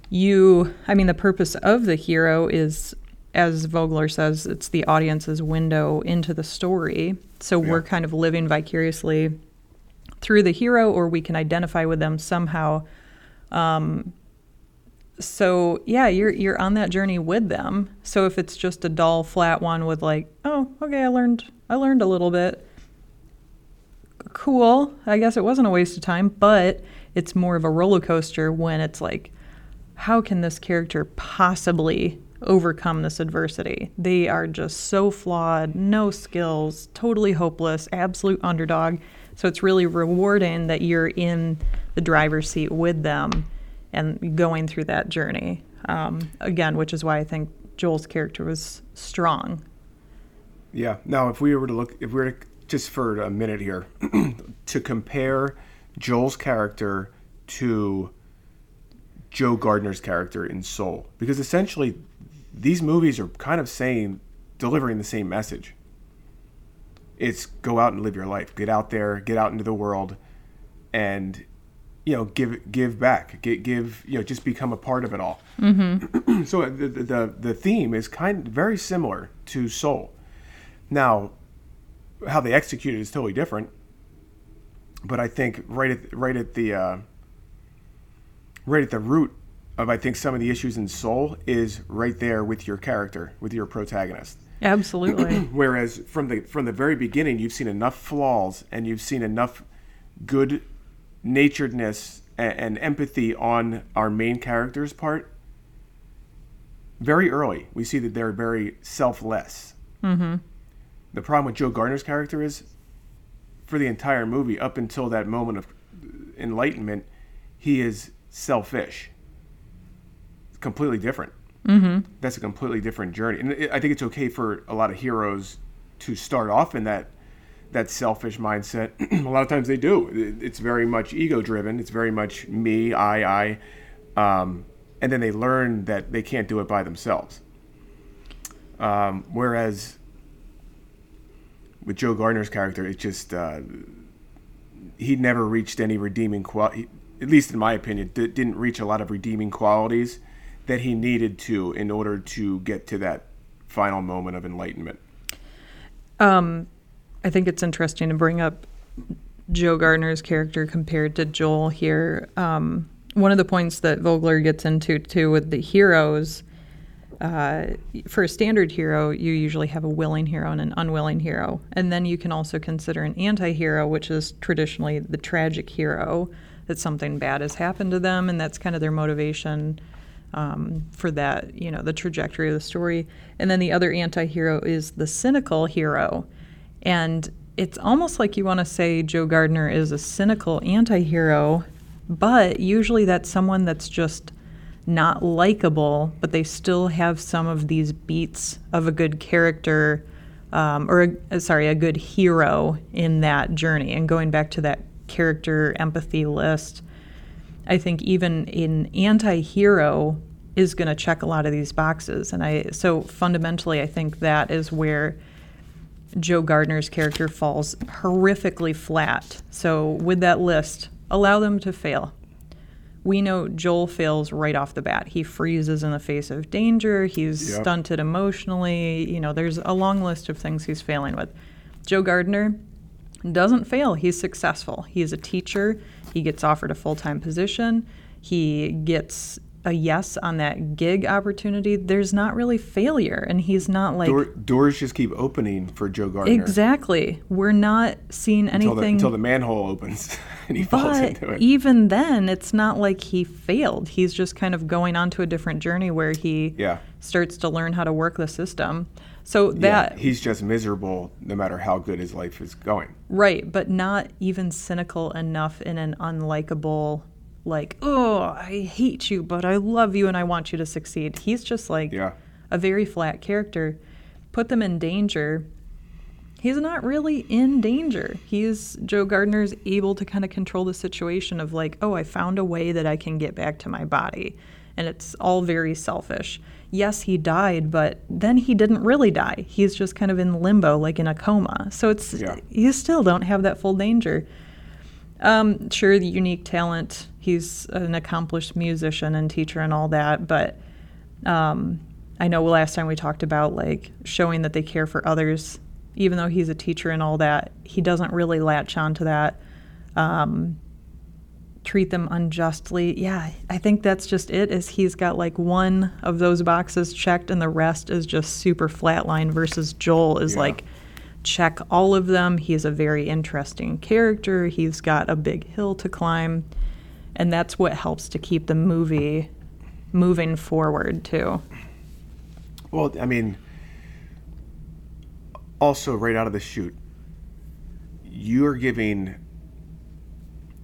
you, I mean, the purpose of the hero is, as Vogler says, it's the audience's window into the story. So we're kind of living vicariously through the hero, or we can identify with them somehow. Um, so yeah, you're you're on that journey with them. So if it's just a dull, flat one with like, oh, okay, I learned I learned a little bit. Cool. I guess it wasn't a waste of time, but it's more of a roller coaster when it's like, how can this character possibly overcome this adversity? They are just so flawed, no skills, totally hopeless, absolute underdog. So it's really rewarding that you're in the driver's seat with them and going through that journey. Um, again, which is why I think Joel's character was strong. Yeah. Now, if we were to look, if we were to just for a minute here to compare Joel's character to Joe Gardner's character in Soul, because essentially these movies are kind of saying, delivering the same message. It's go out and live your life. Get out there, get out into the world, and you know, give give back. Give, give you know, just become a part of it all. Mm-hmm. so the, the the the theme is kind of very similar to Soul. Now, how they execute it is totally different. But I think right at right at the uh, right at the root of I think some of the issues in Soul is right there with your character, with your protagonist. Absolutely. Whereas from the from the very beginning, you've seen enough flaws and you've seen enough good naturedness and, and empathy on our main character's part. Very early, we see that they're very selfless. Mm-hmm. The problem with Joe Gardner's character is, for the entire movie, up until that moment of enlightenment, he is selfish. Completely different. Mm-hmm. That's a completely different journey, and I think it's okay for a lot of heroes to start off in that that selfish mindset. a lot of times they do. It's very much ego driven. It's very much me, I, I, um, and then they learn that they can't do it by themselves. Um, whereas with Joe Gardner's character, it just uh, he never reached any redeeming quality. At least in my opinion, d- didn't reach a lot of redeeming qualities that he needed to in order to get to that final moment of enlightenment. Um, I think it's interesting to bring up Joe Gardner's character compared to Joel here. Um, one of the points that Vogler gets into too with the heroes. Uh, for a standard hero, you usually have a willing hero and an unwilling hero. And then you can also consider an anti hero, which is traditionally the tragic hero, that something bad has happened to them, and that's kind of their motivation um, for that, you know, the trajectory of the story. And then the other anti hero is the cynical hero. And it's almost like you want to say Joe Gardner is a cynical anti hero, but usually that's someone that's just not likable, but they still have some of these beats of a good character, um, or a, sorry, a good hero in that journey. And going back to that character empathy list, I think even an anti-hero is going to check a lot of these boxes, and I so fundamentally I think that is where Joe Gardner's character falls horrifically flat. So with that list, allow them to fail. We know Joel fails right off the bat. He freezes in the face of danger. He's Yep. stunted emotionally. You know, there's a long list of things he's failing with. Joe Gardner doesn't fail. He's successful. He's a teacher. He gets offered a full time position. He gets a yes on that gig opportunity. There's not really failure, and he's not like Door, doors just keep opening for Joe Gardner exactly. We're not seeing until the, anything. until the manhole opens and he falls into it. even then, it's not like he failed. He's just kind of going on to a different journey where he Yeah. starts to learn how to work the system. So Yeah, that he's just miserable no matter how good his life is going. Right, but not even cynical enough in an unlikable, like, oh, I hate you, but I love you and I want you to succeed. He's just like Yeah. a very flat character. Put them in danger. He's not really in danger. He's Joe Gardner's able to kind of control the situation of like, oh, I found a way that I can get back to my body. And it's all very selfish. Yes, he died, but then he didn't really die. He's just kind of in limbo, like in a coma. So it's Yeah. you still don't have that full danger. Um, sure, the unique talent. He's an accomplished musician and teacher and all that, but um, I know last time we talked about like showing that they care for others, even though he's a teacher and all that, he doesn't really latch on to that. Um, treat them unjustly. Yeah, I think that's just it. Is he's got like one of those boxes checked, and the rest is just super flatline. Versus Joel is Yeah. like check all of them. He's a very interesting character. He's got a big hill to climb, and that's what helps to keep the movie moving forward too. Well, I mean, also right out of the chute, you're giving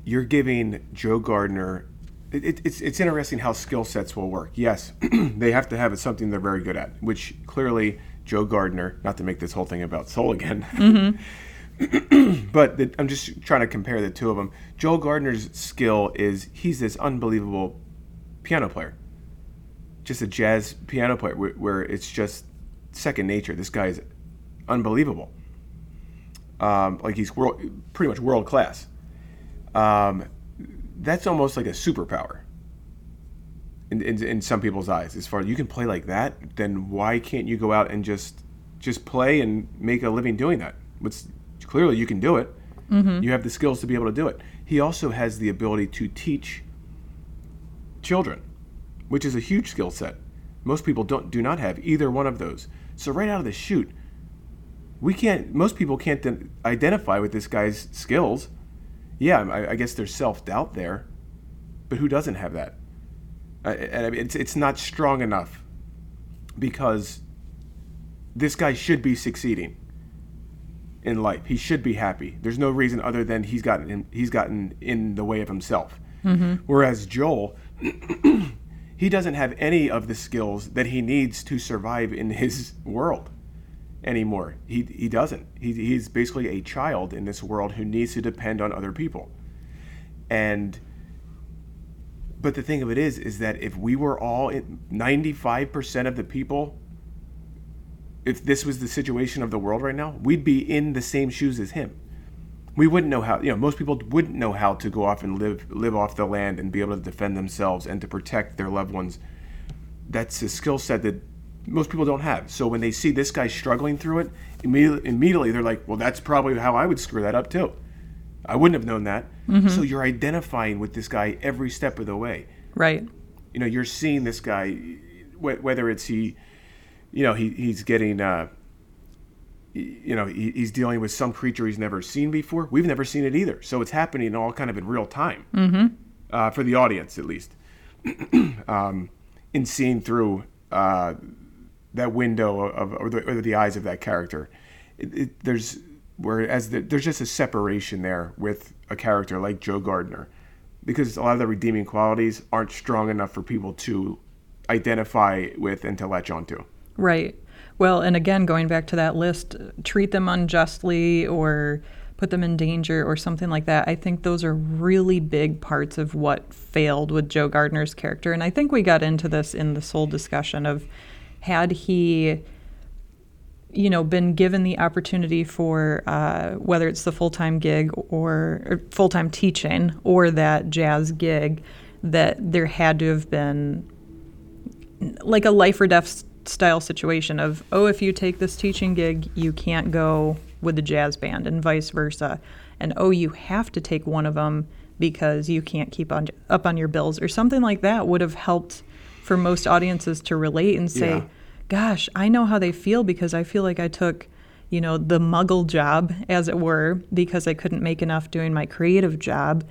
you're giving Joe Gardner. It, it, it's it's interesting how skill sets will work. Yes, they have to have something they're very good at, which clearly Joe Gardner. Not to make this whole thing about soul again. but the, I'm just trying to compare the two of them. Joe Gardner's skill is he's this unbelievable piano player, just a jazz piano player, where, where it's just second nature. This guy is unbelievable. Um, like he's world, pretty much world class. Um, that's almost like a superpower in, in, in some people's eyes. As far as you can play like that, then why can't you go out and just just play and make a living doing that? What's clearly you can do it. You have the skills to be able to do it. He also has the ability to teach children, which is a huge skill set. Most people don't do not have either one of those. So right out of the chute, we can't. Most people can't den- identify with this guy's skills. Yeah, I, I guess there's self doubt there, but who doesn't have that? I, and I mean, it's it's not strong enough because this guy should be succeeding in life. He should be happy. There's no reason other than he's gotten in, he's gotten in the way of himself. Mm-hmm. Whereas Joel, he doesn't have any of the skills that he needs to survive in his world anymore. He he doesn't. He, he's basically a child in this world who needs to depend on other people. And but the thing of it is is that if we were all 95% of the people if this was the situation of the world right now, we'd be in the same shoes as him. We wouldn't know how, you know, most people wouldn't know how to go off and live live off the land and be able to defend themselves and to protect their loved ones. That's a skill set that most people don't have. So when they see this guy struggling through it, immediately, immediately they're like, "Well, that's probably how I would screw that up too." I wouldn't have known that. So you're identifying with this guy every step of the way Right. you know you're seeing this guy wh- whether it's he you know he, he's getting uh you know he, he's dealing with some creature he's never seen before we've never seen it either so it's happening all kind of in real time mm-hmm. uh, for the audience at least um, in seeing through uh, that window of or the, or the eyes of that character it, it, there's whereas the, there's just a separation there with a character like joe gardner because a lot of the redeeming qualities aren't strong enough for people to identify with and to latch onto. Right. Well, and again, going back to that list, treat them unjustly or put them in danger or something like that. I think those are really big parts of what failed with Joe Gardner's character. And I think we got into this in the soul discussion of had he you know, been given the opportunity for uh, whether it's the full time gig or, or full time teaching or that jazz gig, that there had to have been like a life or death style situation of, oh, if you take this teaching gig, you can't go with the jazz band, and vice versa. And oh, you have to take one of them because you can't keep on up on your bills, or something like that would have helped for most audiences to relate and say, Yeah. gosh, I know how they feel because I feel like I took, you know, the muggle job, as it were, because I couldn't make enough doing my creative job.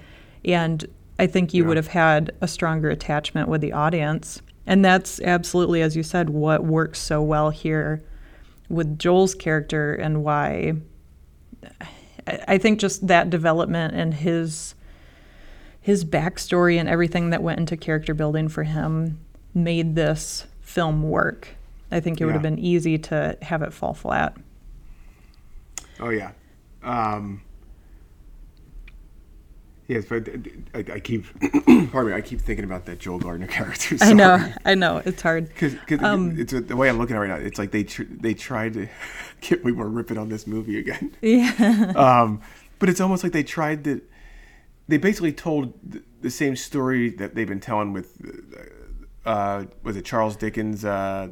And I think you Yeah. would have had a stronger attachment with the audience. And that's absolutely, as you said, what works so well here with Joel's character and why I I think just that development and his his backstory and everything that went into character building for him made this film work. I think it would have been easy to have it fall flat. Oh yeah, um, yes, but I, I keep, pardon me, I keep thinking about that Joel Gardner character. I know, I know, it's hard. because Um, it's the way I'm looking at it right now. It's like they tr- they tried to get we were ripping on this movie again. Yeah, um, but it's almost like they tried to. They basically told th- the same story that they've been telling with, uh, was it Charles Dickens' uh,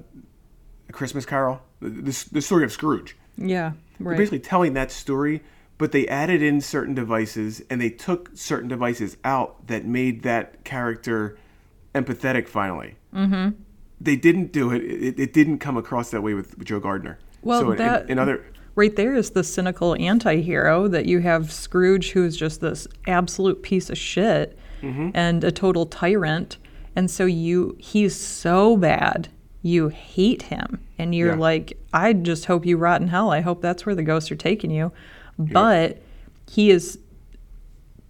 Christmas Carol? The, the, story of Scrooge. yeah, They're basically telling that story, but they added in certain devices and they took certain devices out that made that character empathetic. Finally, mm-hmm. they didn't do it. it. It didn't come across that way with, with Joe Gardner. Well, so that- in, in other right there is the cynical anti-hero that you have Scrooge who's just this absolute piece of shit Mm-hmm. and a total tyrant and so you he's so bad you hate him. And you're Yeah. like I just hope you rot in hell. I hope that's where the ghosts are taking you. But he is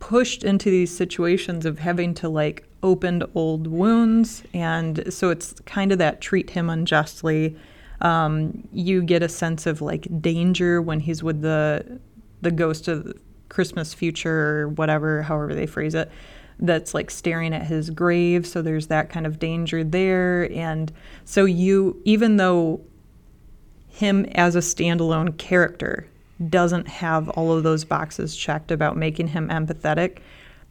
pushed into these situations of having to like opened old wounds. And so it's kind of that treat him unjustly. Um, you get a sense of like danger when he's with the the ghost of christmas future or whatever however they phrase it that's like staring at his grave so there's that kind of danger there and so you even though him as a standalone character doesn't have all of those boxes checked about making him empathetic.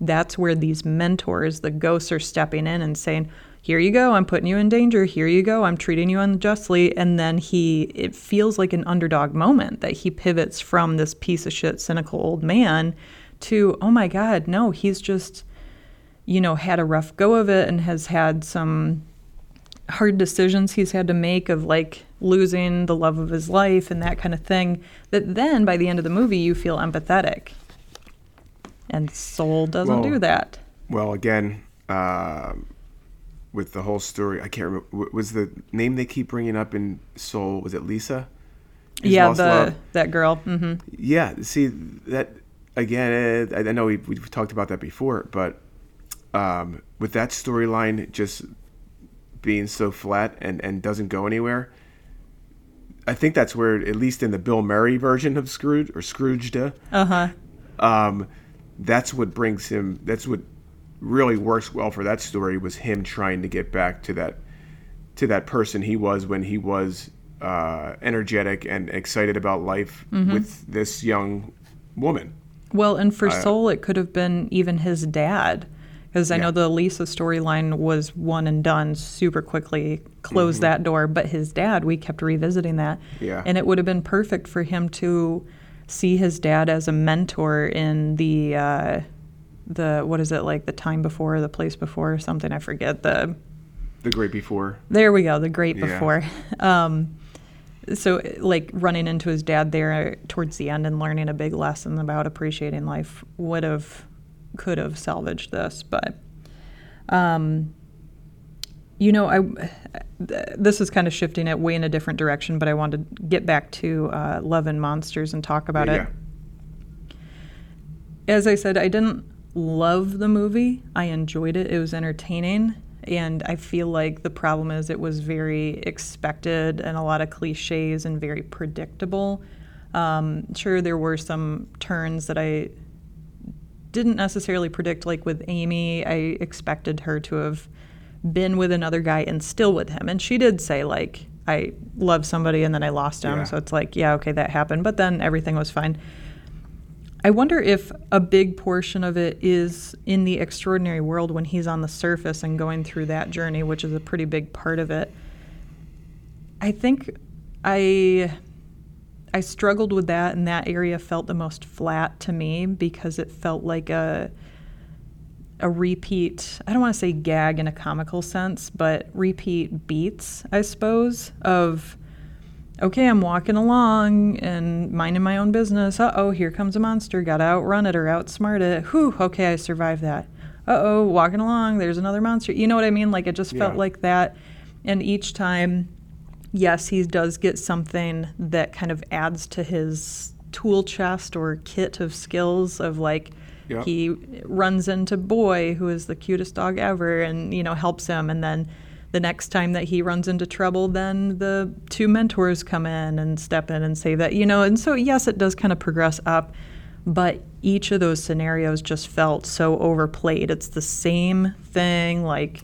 That's where these mentors, the ghosts, are stepping in and saying, Here you go, I'm putting you in danger. Here you go, I'm treating you unjustly. And then he, it feels like an underdog moment that he pivots from this piece of shit, cynical old man to, Oh my God, no, he's just, you know, had a rough go of it and has had some hard decisions he's had to make of like losing the love of his life and that kind of thing that then by the end of the movie you feel empathetic and soul doesn't Well, do that Well, again, uh, with the whole story, I can't remember. Was the name they keep bringing up in Soul? Was it Lisa? His yeah the love? that girl hmm Yeah. See that again. I I know we've, we've talked about that before, but um, with that storyline just being so flat and and doesn't go anywhere. I think that's where, at least in the Bill Murray version of Scrooge or Scrooged, uh-huh um, that's what brings him. That's what really works well for that story was him trying to get back to that to that person he was when he was uh, energetic and excited about life with this young woman. Well, and for I- Soul, it could have been even his dad. Because I Yeah. know the Lisa storyline was one and done super quickly, closed that door. But his dad, we kept revisiting that. Yeah. And it would have been perfect for him to see his dad as a mentor in the, uh, the what is it, like the time before, the place before, or something, I forget. The The great before. there we go, the great Yeah. before. Um, so, like running into his dad there towards the end and learning a big lesson about appreciating life would have, could have salvaged this. But, um, you know, I th- this is kind of shifting it way in a different direction, but I wanted to get back to uh, Love and Monsters and talk about yeah. it. As I said, I didn't love the movie. I enjoyed it. It was entertaining. And I feel like the problem is it was very expected and a lot of cliches and very predictable. Um, sure, there were some turns that I didn't necessarily predict, like with Amy. I expected her to have been with another guy and still with him. And she did say, like, I love somebody and then I lost him. Yeah. So it's like, yeah, okay, that happened. But then everything was fine. I wonder if a big portion of it is in the extraordinary world when he's on the surface and going through that journey, which is a pretty big part of it. I think I I struggled with that and that area felt the most flat to me because it felt like a a repeat, I don't want to say gag in a comical sense, but repeat beats, I suppose, of okay, I'm walking along and minding my own business. Uh oh, here comes a monster. Got to outrun it or outsmart it. Whew, okay, I survived that. Uh oh, walking along, there's another monster. You know what I mean? Like it just felt Yeah. like that. And each time, yes, he does get something that kind of adds to his tool chest or kit of skills of like, Yeah. he runs into boy who is the cutest dog ever and you know helps him and then the next time that he runs into trouble then the two mentors come in and step in and save that you know and so yes it does kind of progress up but each of those scenarios just felt so overplayed it's the same thing like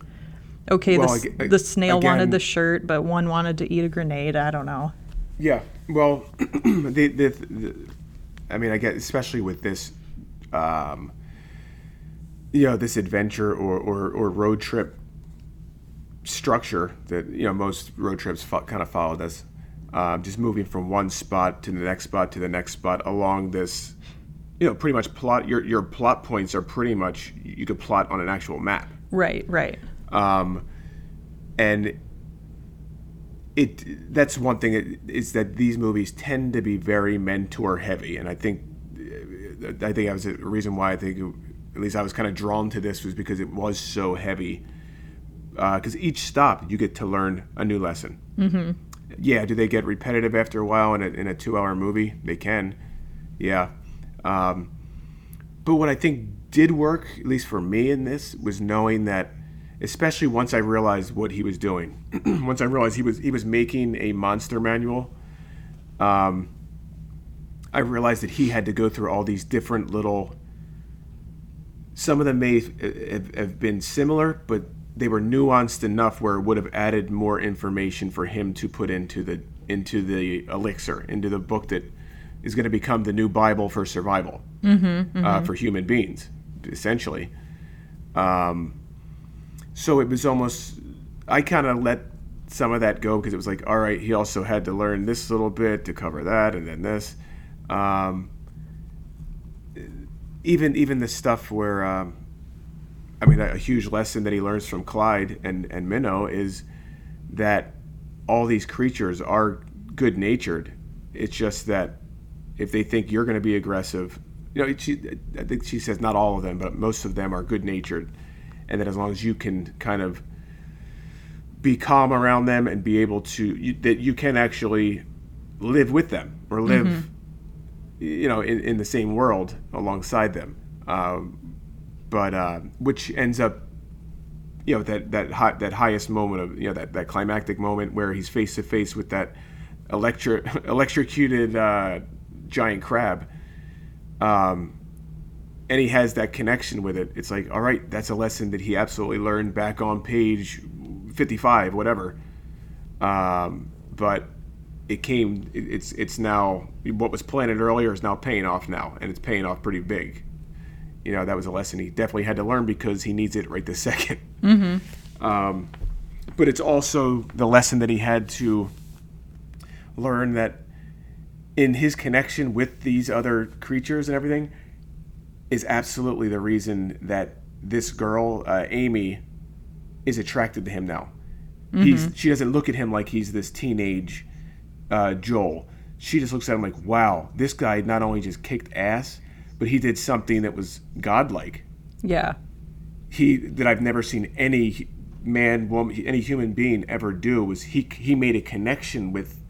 okay Well, the, ag- the snail again- wanted the shirt but one wanted to eat a grenade i don't know Yeah. Well, the, the, the I mean, I get especially with this, um, you know, this adventure or, or, or road trip structure that you know most road trips fo- kind of follow this, um, just moving from one spot to the next spot to the next spot along this, you know, pretty much plot. Your your plot points are pretty much you could plot on an actual map right right um, and it that's one thing is that these movies tend to be very mentor heavy, and I think I think that was a reason why I think at least I was kind of drawn to this was because it was so heavy. Because each stop you get to learn a new lesson. Mm-hmm. Yeah, do they get repetitive after a while in a, in a two-hour movie? They can. Yeah. Um, but what I think did work, at least for me in this, was knowing that, especially once I realized what he was doing, once I realized he was he was making a monster manual. Um, I realized that he had to go through all these different little. Some of them may have, have been similar, but they were nuanced enough where it would have added more information for him to put into the into the elixir, into the book that is going to become the new Bible for survival Uh, for human beings, essentially. Um, so it was almost, I kind of let some of that go because it was like, all right, he also had to learn this little bit to cover that, and then this. Um, even even the stuff where um, I mean, a, huge lesson that he learns from Clyde and and Minnow is that all these creatures are good natured. It's just that if they think you're going to be aggressive, you know, she, I think she says not all of them, but most of them are good natured, and that as long as you can kind of be calm around them and be able to you, that you can actually live with them or live mm-hmm. you know in, in the same world alongside them um, but uh, which ends up you know that that high, that highest moment of you know that, that climactic moment where he's face to face with that electro electrocuted uh, giant crab um, and he has that connection with it. It's like all right that's a lesson that he absolutely learned back on page 55 whatever. Um, but it came it, it's it's now what was planted earlier is now paying off now and it's paying off pretty big. You know that was a lesson he definitely had to learn because he needs it right this 2nd mm-hmm. um, but it's also the lesson that he had to learn that in his connection with these other creatures and everything is absolutely the reason that this girl uh, amy is attracted to him now mm-hmm. he's she doesn't look at him like he's this teenage uh, Joel. She just looks at him like, wow, this guy not only just kicked ass, but he did something that was godlike. Yeah. He that I've never seen any man, woman, any human being ever do was he he made a connection with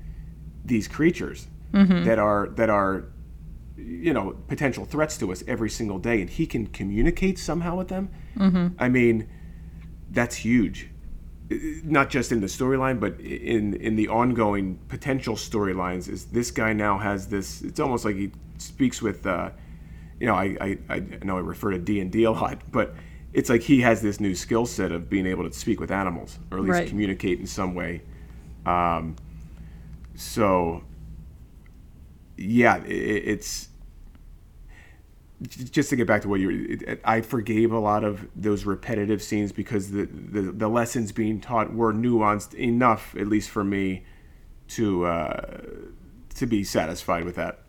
these creatures mm-hmm. that are that are you know potential threats to us every single day, and he can communicate somehow with them. Mm-hmm. I mean, that's huge not just in the storyline, but in in the ongoing potential storylines, is this guy now has this? It's almost like he speaks with, uh, you know, I, I I know I refer to D and D a lot, but it's like he has this new skill set of being able to speak with animals, or at least right. communicate in some way. Um, so, yeah, it, it's just to get back to what you I forgave a lot of those repetitive scenes because the, the, the lessons being taught were nuanced enough, at least for me, to uh, to be satisfied with that.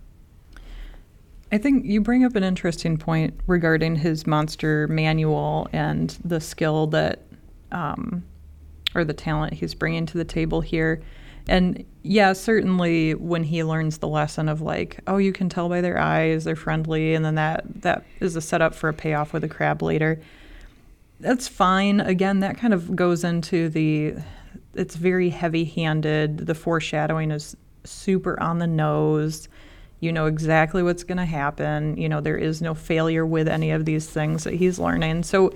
I think you bring up an interesting point regarding his monster manual and the skill that, um, or the talent he's bringing to the table here. And yeah, certainly when he learns the lesson of like, oh, you can tell by their eyes, they're friendly, and then that that is a setup for a payoff with a crab later. That's fine. Again, that kind of goes into the it's very heavy-handed. The foreshadowing is super on the nose. You know exactly what's going to happen. You know, there is no failure with any of these things that he's learning. So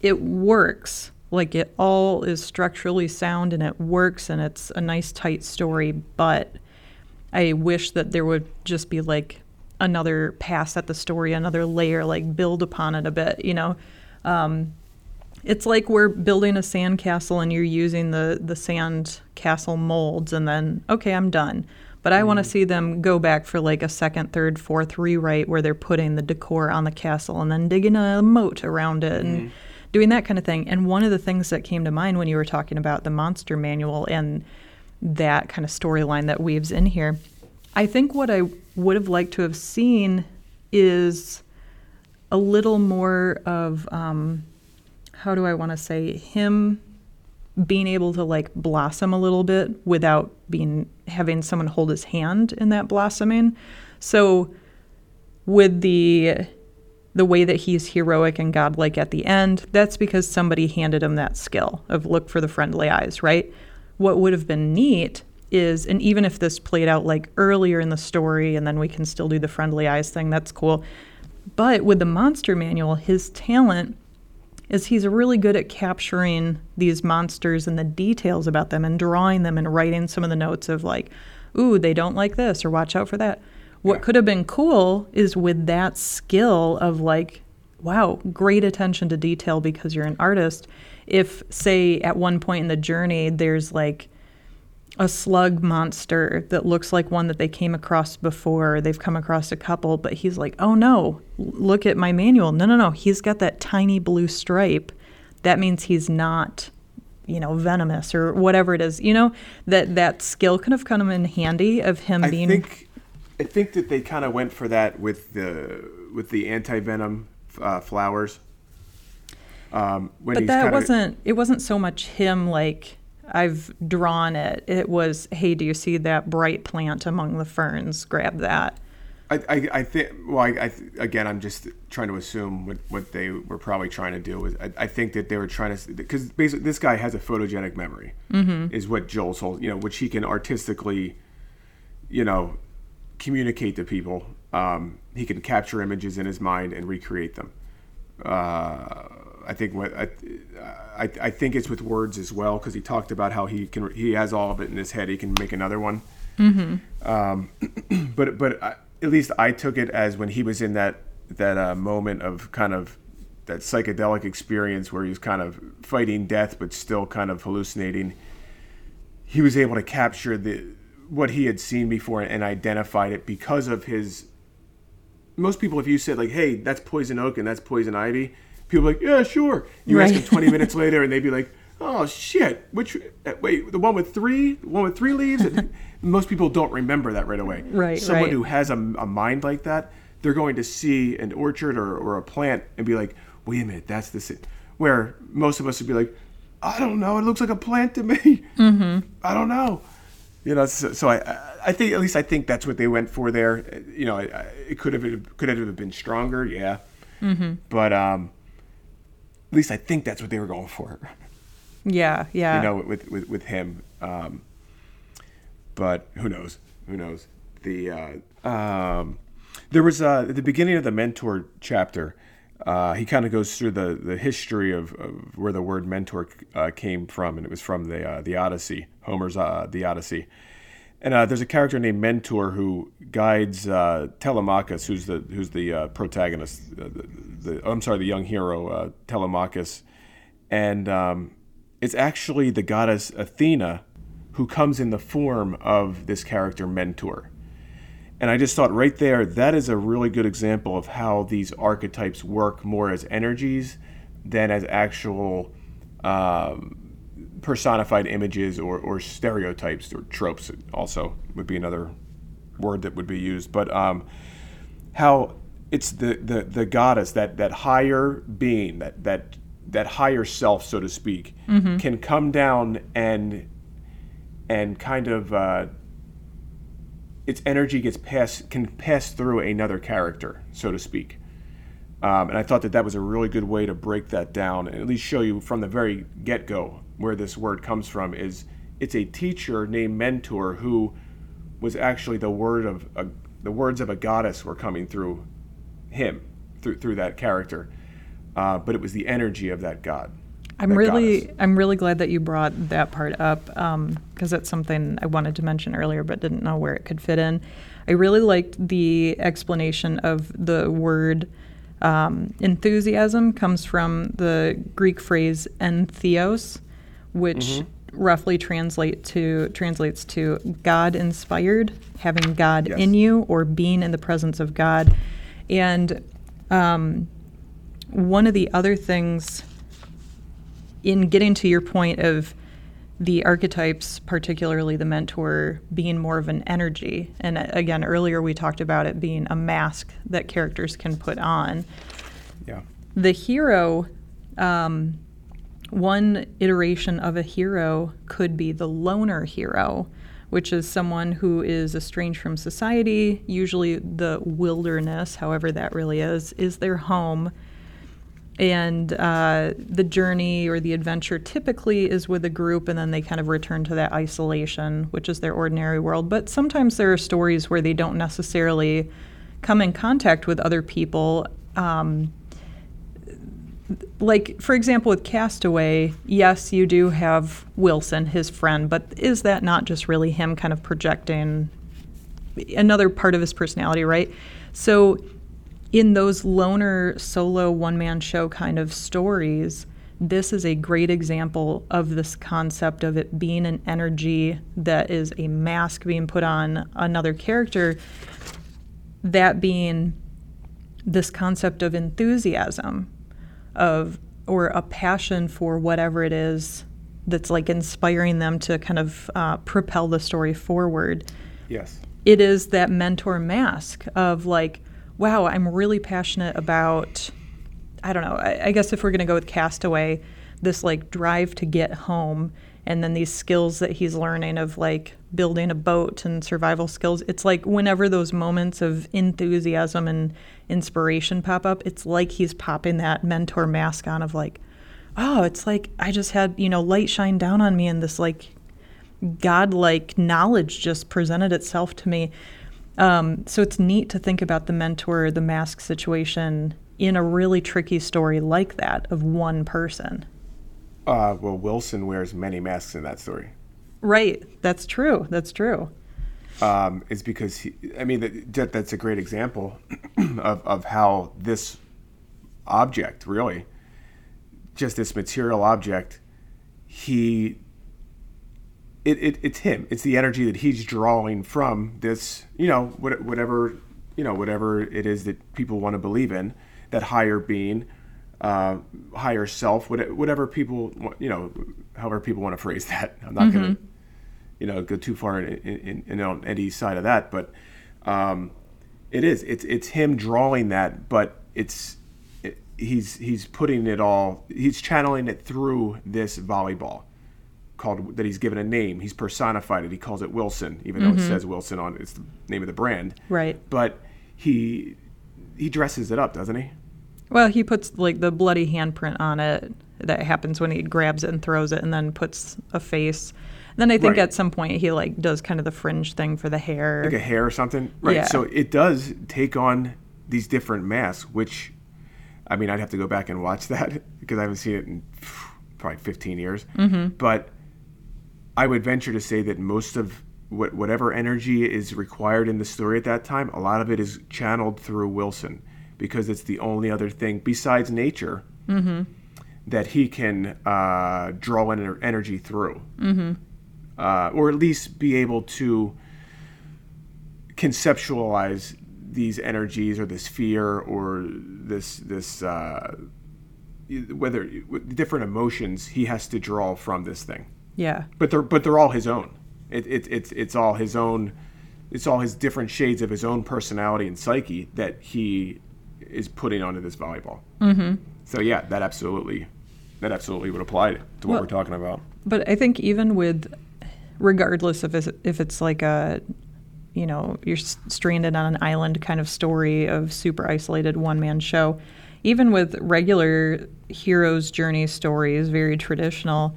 it works like it all is structurally sound and it works and it's a nice tight story, but I wish that there would just be like another pass at the story, another layer, like build upon it a bit, you know. Um, it's like we're building a sand castle and you're using the the sand castle molds and then okay, I'm done. But I mm. want to see them go back for like a second, third, fourth rewrite where they're putting the decor on the castle and then digging a moat around it and mm doing that kind of thing. And one of the things that came to mind when you were talking about the monster manual and that kind of storyline that weaves in here, I think what I would have liked to have seen is a little more of um, how do I want to say him being able to like blossom a little bit without being having someone hold his hand in that blossoming. So with the the way that he's heroic and godlike at the end, that's because somebody handed him that skill of look for the friendly eyes, right? What would have been neat is, and even if this played out like earlier in the story and then we can still do the friendly eyes thing, that's cool. But with the monster manual, his talent is he's really good at capturing these monsters and the details about them and drawing them and writing some of the notes of like, ooh, they don't like this or watch out for that. What yeah. could have been cool is with that skill of like, wow, great attention to detail because you're an artist. If, say, at one point in the journey, there's like a slug monster that looks like one that they came across before, they've come across a couple, but he's like, oh no, look at my manual. No, no, no, he's got that tiny blue stripe. That means he's not you know venomous or whatever it is you know that that skill could have come in handy of him I being think I think that they kind of went for that with the with the anti venom uh, flowers. Um, when But that kinda- wasn't it wasn't so much him like I've drawn it. It was, hey, do you see that bright plant among the ferns? Grab that. I, I, I think. Well, I, I again, I'm just trying to assume what, what they were probably trying to do. Is I, I think that they were trying to because basically this guy has a photogenic memory, mm-hmm. is what Joel's whole you know which he can artistically, you know, communicate to people. Um, he can capture images in his mind and recreate them. Uh, I think what I, I, I think it's with words as well because he talked about how he can he has all of it in his head. He can make another one. Um, but but I, at least I took it as when he was in that that uh, moment of kind of that psychedelic experience where he was kind of fighting death but still kind of hallucinating. He was able to capture the what he had seen before and identified it because of his. Most people, if you said like, "Hey, that's poison oak and that's poison ivy," people are like, "Yeah, sure." You ask Right. them twenty minutes later, and they'd be like, "Oh shit! Which uh, wait, the one with three, the one with three leaves?" Most people don't remember that right away. Right, Someone right. who has a, a mind like that, they're going to see an orchard or, or a plant and be like, "Wait a minute, that's the." si-" Where most of us would be like, "I don't know. It looks like a plant to me. Mm-hmm. I don't know." You know, so, so I, I- think at least I think that's what they went for there. You know, I, I, it could have could have been stronger, yeah, mm-hmm. but um, at least I think that's what they were going for. Yeah, yeah. You know, with with, with him. Um, but who knows? Who knows? The uh, um, there was uh, at the beginning of the mentor chapter. Uh, he kind of goes through the, the history of, of where the word mentor uh, came from, and it was from the uh, the Odyssey, Homer's uh, the Odyssey. And there's a character named Mentor who guides Telemachus, who's the who's the protagonist. The, the I'm sorry, the young hero Telemachus, and um, it's actually the goddess Athena who comes in the form of this character Mentor. And I just thought right there, that is a really good example of how these archetypes work more as energies than as actual um, personified images or, or stereotypes or tropes, also would be another word that would be used. But um, how it's the, the, the goddess, that, that higher being, that, that, that higher self, so to speak, can come down and and kind of uh, its energy gets passed can pass through another character, so to speak. Um, and I thought that that was a really good way to break that down and at least show you from the very get go where this word comes from. Is it's a teacher named Mentor who was actually the word of a, the words of a goddess were coming through him through through that character, uh, but it was the energy of that god. I'm really. I'm really glad that you brought that part up because that's something I wanted to mention earlier, but didn't know where it could fit in. I really liked the explanation of the word um, enthusiasm comes from the Greek phrase entheos, which roughly translate to translates to God inspired, having God Yes. in you, or being in the presence of God. And um, one of the other things in getting to your point of the archetypes, particularly the mentor, being more of an energy. And uh, again, earlier we talked about it being a mask that characters can put on. Yeah. The hero, um, one iteration of a hero could be the loner hero, which is someone who is estranged from society. Usually, the wilderness, however that really is, is their home. And uh, the journey or the adventure typically is with a group, and then they kind of return to that isolation, which is their ordinary world. But sometimes there are stories where they don't necessarily come in contact with other people. Um, like, for example, with Castaway, yes, you do have Wilson, his friend, but is that not just really him kind of projecting another part of his personality, right? So, in those loner solo one man show kind of stories, this is a great example of this concept of it being an energy that is a mask being put on another character, that being this concept of enthusiasm of or a passion for whatever it is that's like inspiring them to kind of uh, propel the story forward Yes. it is that mentor mask of like, wow, I'm really passionate about, I don't know. I, I guess if we're gonna go with Castaway, this like drive to get home, and then these skills that he's learning of like building a boat and survival skills. It's like whenever those moments of enthusiasm and inspiration pop up, it's like he's popping that mentor mask on of like, oh, it's like I just had you know light shine down on me and this like godlike knowledge just presented itself to me. Um, so it's neat to think about the mentor, the mask situation in a really tricky story like that of one person. Uh, well, Wilson wears many masks in that story. Right. That's true. That's true. Um, it's because he, I mean that, that's a great example of, of how this object really just this material object he it, it, it's him. It's the energy that he's drawing from this, you know, whatever, you know, whatever it is that people want to believe in, that higher being, uh, higher self, whatever people, you know, however people want to phrase that. I'm not mm-hmm. going to, you know, go too far in, in, in, on any side of that, but um, it is. It's it's him drawing that, but it's it, he's he's putting it all. He's channeling it through this volleyball called that he's given a name. He's personified it. He calls it Wilson, even mm-hmm. though it mm-hmm. says Wilson on it's the name of the brand. Right. But he he dresses it up, doesn't he? Well, he puts like the bloody handprint on it that happens when he grabs it and throws it, and then puts a face. then I think right. at some point he like does kind of the fringe thing for the hair, like a hair or something. Right. Yeah. So it does take on these different masks, which I mean I'd have to go back and watch that because I haven't seen it in probably 15 years. Mm-hmm. But I would venture to say that most of what, whatever energy is required in the story at that time, a lot of it is channeled through Wilson because it's the only other thing besides nature mm-hmm. that he can uh, draw en- energy through, mm-hmm. uh, or at least be able to conceptualize these energies or this fear or this this uh, whether different emotions he has to draw from this thing. Yeah. But they're but they're all his own. It, it, it's it's all his own. It's all his different shades of his own personality and psyche that he is putting onto this volleyball. Mm-hmm. So yeah, that absolutely, that absolutely would apply to, what well, we're talking about. But I think even with, regardless of if it's like a, you know, you're stranded on an island kind of story of super isolated one man show, even with regular hero's journey stories, very traditional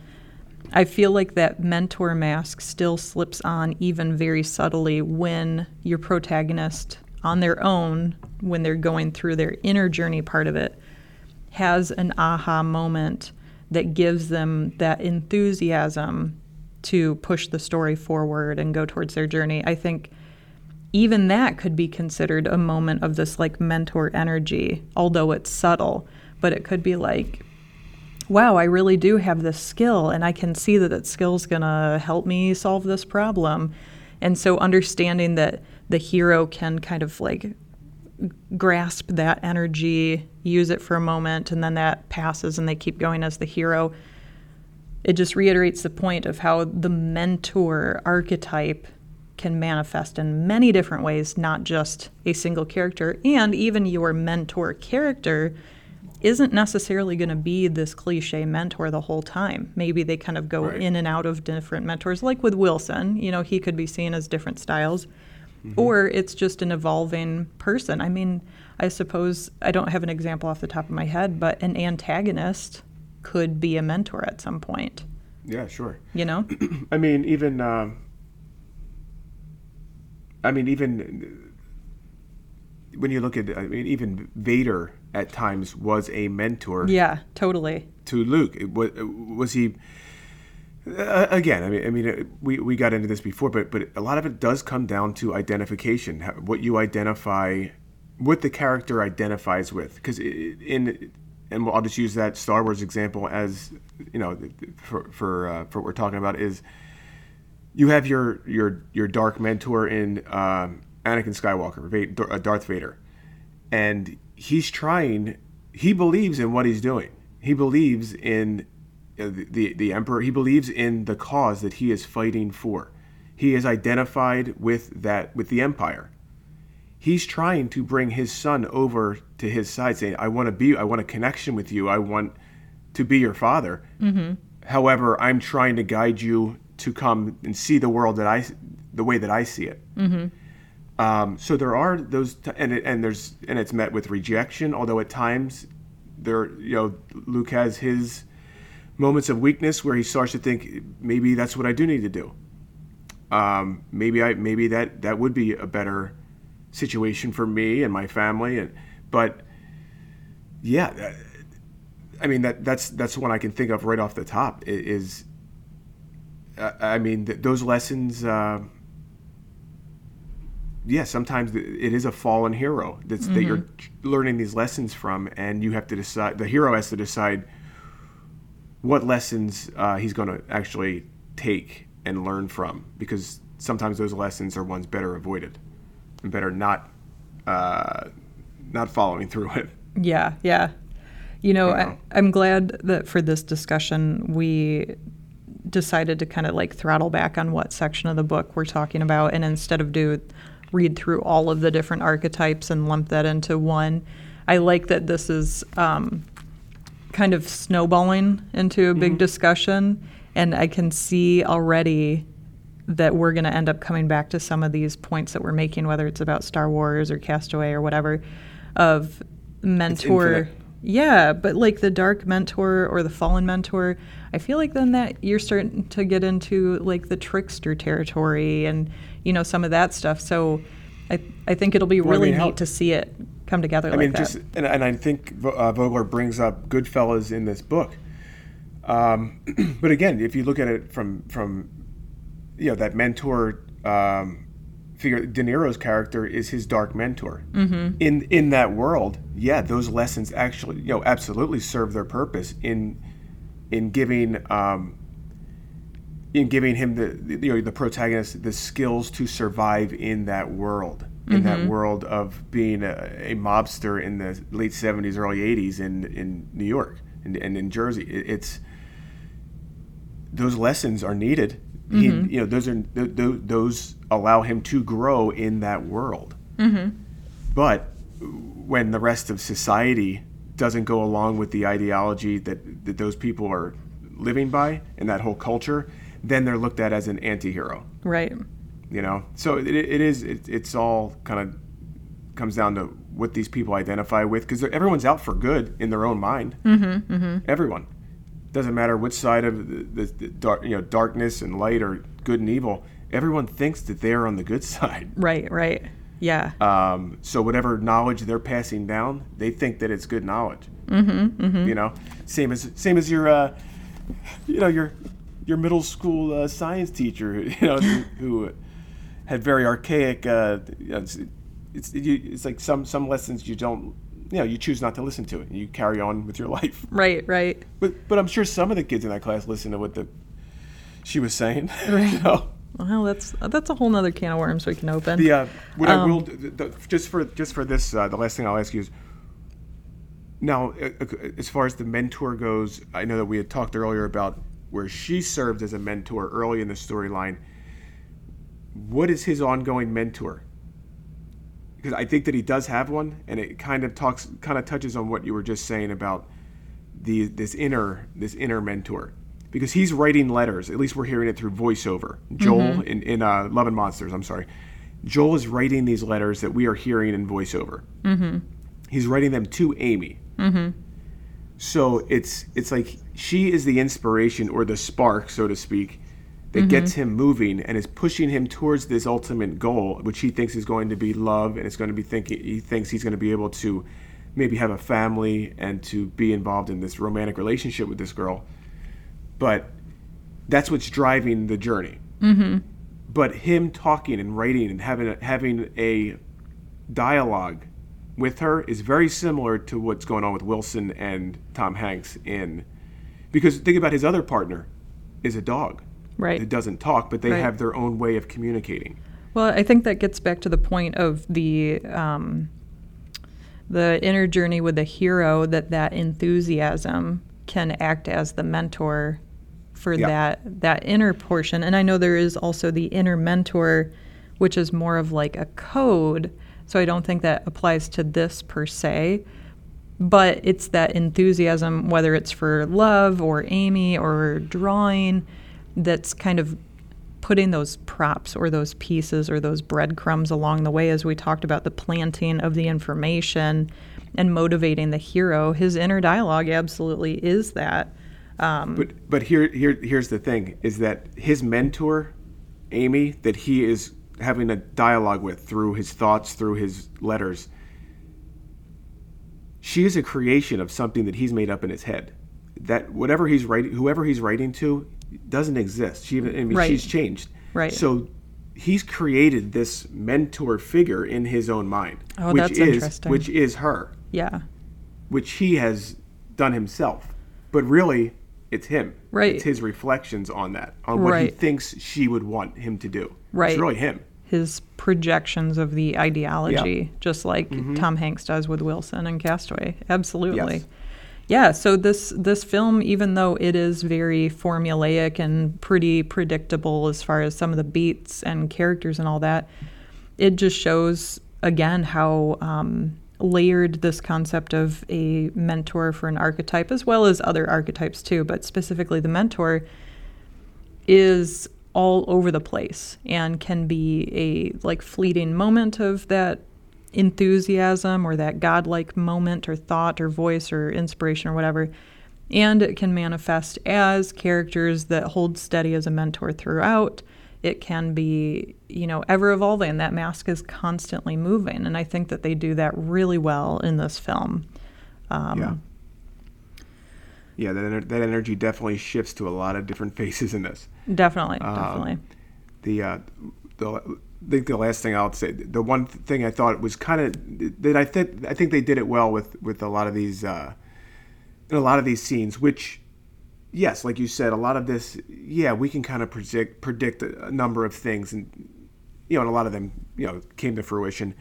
I feel like that mentor mask still slips on even very subtly when your protagonist on their own, when they're going through their inner journey part of it, has an aha moment that gives them that enthusiasm to push the story forward and go towards their journey. I think even that could be considered a moment of this like mentor energy, although it's subtle, but it could be like wow, I really do have this skill, and I can see that that skill is going to help me solve this problem. And so, understanding that the hero can kind of like grasp that energy, use it for a moment, and then that passes and they keep going as the hero. It just reiterates the point of how the mentor archetype can manifest in many different ways, not just a single character. And even your mentor character isn't necessarily going to be this cliche mentor the whole time. Maybe they kind of go right. in and out of different mentors, like with Wilson. You know, he could be seen as different styles, mm-hmm. or it's just an evolving person. I mean, I suppose I don't have an example off the top of my head, but an antagonist could be a mentor at some point. Yeah, sure. You know, I mean, even. Um, I mean, even when you look at, I mean, even Vader at times was a mentor. Yeah, totally. To Luke, was, was he? Uh, again, I mean, I mean, uh, we, we got into this before, but but a lot of it does come down to identification. What you identify, what the character identifies with, because in and I'll just use that Star Wars example as you know for for uh, for what we're talking about is you have your your your dark mentor in um, Anakin Skywalker, Darth Vader, and he's trying. He believes in what he's doing. He believes in uh, the, the, the emperor. He believes in the cause that he is fighting for. He is identified with that with the empire. he's trying to bring his son over to his side, saying, "I want to be, I want a connection with you. I want to be your father." Mm-hmm. However, I'm trying to guide you to come and see the world that I, the way that I see it. Mm-hmm. Um, so there are those, t- and it, and there's and it's met with rejection. Although at times, there you know Luke has his moments of weakness where he starts to think maybe that's what I do need to do. Um, maybe I maybe that that would be a better situation for me and my family. And but yeah, I mean that that's that's one I can think of right off the top is. I mean th- those lessons. Uh, yeah, sometimes it is a fallen hero that's mm-hmm. that you're learning these lessons from, and you have to decide. The hero has to decide what lessons uh, he's going to actually take and learn from, because sometimes those lessons are ones better avoided and better not uh, not following through it. Yeah, yeah. You know, you know. I, I'm glad that for this discussion we decided to kind of like throttle back on what section of the book we're talking about, and instead of do read through all of the different archetypes and lump that into one. I like that this is um, kind of snowballing into a big mm-hmm. discussion, and I can see already that we're going to end up coming back to some of these points that we're making, whether it's about Star Wars or Castaway or whatever, of mentor. Yeah, but like the dark mentor or the fallen mentor, I feel like then that you're starting to get into like the trickster territory and you know some of that stuff. So I I think it'll be really I mean, neat to see it come together. I like mean, that. just and, and I think uh, Vogler brings up Goodfellas in this book. Um, but again, if you look at it from from you know that mentor um, figure, De Niro's character is his dark mentor. Mm-hmm. In in that world, yeah, those lessons actually you know absolutely serve their purpose in in giving um, in giving him the you know the protagonist the skills to survive in that world in mm-hmm. that world of being a, a, mobster in the late 70s early 80s in in New York and, and in Jersey it, it's those lessons are needed mm-hmm. he, you know those are those, those allow him to grow in that world mm-hmm. but when the rest of society doesn't go along with the ideology that, that those people are living by and that whole culture then they're looked at as an anti-hero. Right. You know? So it, it is it, it's all kind of comes down to what these people identify with because everyone's out for good in their own mind. Mm-hmm, mm-hmm. everyone. Doesn't matter which side of the, the, the, dark you know darkness and light or good and evil everyone thinks that they're on the good side. Right right. Yeah. Um, so whatever knowledge they're passing down they think that it's good knowledge. Mm-hmm, mm-hmm. you know? Same as same as your uh, you know your your middle school uh, science teacher, you know, who had very archaic. Uh, it's it's, you, it's like some some lessons you don't you know you choose not to listen to it and you carry on with your life right right but but i'm sure some of the kids in that class listened to what the she was saying right you know? well that's that's a whole nother can of worms we can open the uh, what um, i will the, the, just for just for this uh, the last thing i'll ask you is now uh, uh, as far as the mentor goes i know that we had talked earlier about where she served as a mentor early in the storyline. What is his ongoing mentor? Because I think that he does have one, and it kind of talks, kind of touches on what you were just saying about the this inner this inner mentor. Because he's writing letters. At least we're hearing it through voiceover. Joel mm-hmm. in in uh, Love and Monsters. I'm sorry. Joel is writing these letters that we are hearing in voiceover. Mm-hmm. He's writing them to Amy. Mm-hmm. So it's it's like she is the inspiration or the spark, so to speak, that mm-hmm. gets him moving and is pushing him towards this ultimate goal, which he thinks is going to be love, and it's going to be thinking he thinks he's going to be able to maybe have a family and to be involved in this romantic relationship with this girl. But that's what's driving the journey. Mm-hmm. But him talking and writing and having a, having a dialogue with her is very similar to what's going on with Wilson and Tom Hanks in because think about his other partner is a dog. Right. It doesn't talk, but they right. have their own way of communicating. Well, I think that gets back to the point of the um, the inner journey with the hero that that enthusiasm can act as the mentor for yeah. that that inner portion. And I know there is also the inner mentor, which is more of like a code So I don't think that applies to this per se. But it's that enthusiasm, whether it's for love or Amy or drawing, that's kind of putting those props or those pieces or those breadcrumbs along the way as we talked about the planting of the information and motivating the hero. His inner dialogue absolutely is that. Um, But but here here here's the thing is that his mentor, Amy, that he is having a dialogue with through his thoughts, through his letters. She is a creation of something that he's made up in his head. That whatever he's writing, whoever he's writing to, doesn't exist. She even I mean, Right. she's changed. Right. So he's created this mentor figure in his own mind, Oh, which that's is interesting. which is her yeah. which he has done himself. But really, it's him. Right. It's his reflections on that, on what he thinks she would want him to do. Right. It's really him. His projections of the ideology, just like Mm-hmm. Tom Hanks does with Wilson and Castaway. Absolutely. Yes. Yeah, so this this film, even though it is very formulaic and pretty predictable as far as some of the beats and characters and all that, it just shows again how um, layered this concept of a mentor for an archetype, as well as other archetypes too, but specifically the mentor, is all over the place and can be a like fleeting moment of that enthusiasm or that godlike moment or thought or voice or inspiration or whatever. And it can manifest as characters that hold steady as a mentor throughout. It can be, you know, ever evolving. That mask is constantly moving. And I think that they do that really well in this film. Um, yeah. Yeah, that, ener- that energy definitely shifts to a lot of different faces in this. Definitely, Um, definitely. The, uh, the, I think the last thing I'll say, the one thing I thought was kind of that I think I think they did it well with with a lot of these, uh, in a lot of these scenes, which yes, like you said, a lot of this, yeah, we can kind of predict predict a, a number of things, and you know, and a lot of them, you know, came to fruition.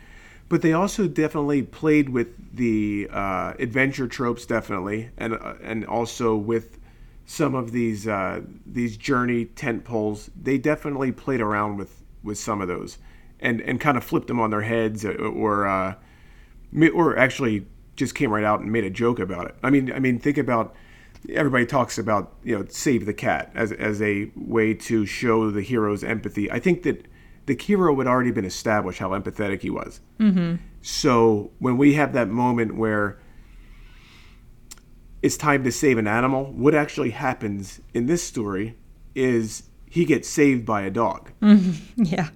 But they also definitely played with the uh, adventure tropes, definitely, and uh, and also with some of these uh, these journey tent poles. They definitely played around with with some of those, and and kind of flipped them on their heads, or, or uh, or actually just came right out and made a joke about it. I mean, I mean, think about everybody talks about you know save the cat as as a way to show the hero's empathy. I think that the hero had already been established how empathetic he was. Mm-hmm. So when we have that moment where it's time to save an animal, what actually happens in this story is he gets saved by a dog. Yeah.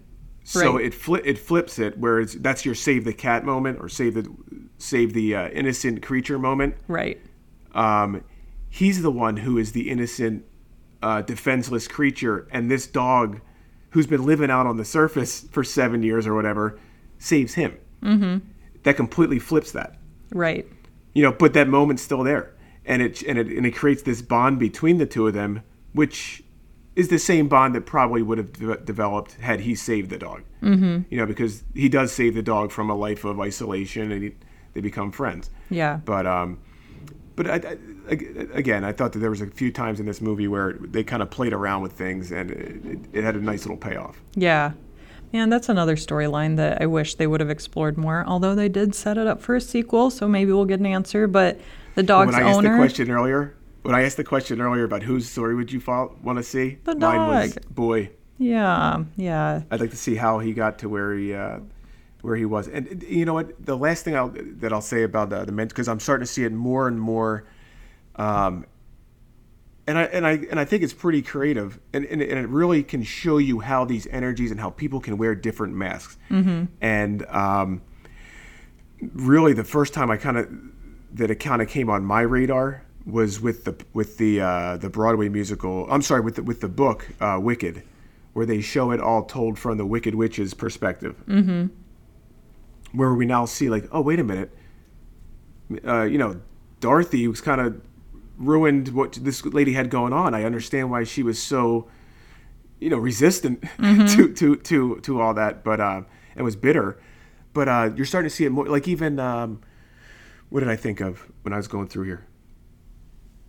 So Right. it fli- it flips it where it's, that's your save the cat moment or save the save the uh, innocent creature moment. Right. Um, he's the one who is the innocent, uh, defenseless creature, and this dog, who's been living out on the surface for seven years or whatever, saves him. Mm-hmm. That completely flips that Right. you know, but that moment's still there, and it and it and it creates this bond between the two of them, which is the same bond that probably would have de- developed had he saved the dog. Mm-hmm. You know, because he does save the dog from a life of isolation, and he, they become friends. Yeah. But um, but I, I, again, I thought that there was a few times in this movie where they kind of played around with things, and it, it, had a nice little payoff. Yeah. Man, that's another storyline that I wish they would have explored more. Although they did set it up for a sequel, so maybe we'll get an answer. But the dog's when I asked the question earlier, when I asked the question earlier about whose story would you want to see, The mine was dog. boy. yeah, yeah, I'd like to see how he got to where he uh, where he was. And you know what? The last thing I'll, that I'll say about the, the men because I'm starting to see it more and more, um, and I and I and I think it's pretty creative, and, and, and it really can show you how these energies and how people can wear different masks. Mm-hmm. And um, really, the first time I kind of that it kind of came on my radar was with the with the uh, the Broadway musical. I'm sorry, with the, with the book uh, Wicked, where they show it all told from the Wicked Witch's perspective. Mm-hmm. Where we now see like, oh wait a minute, uh, you know, Dorothy was kind of ruined what this lady had going on. I understand why she was so, you know, resistant to, to to to all that, but uh, and was bitter. But uh, you're starting to see it more. Like even um, what did I think of when I was going through here?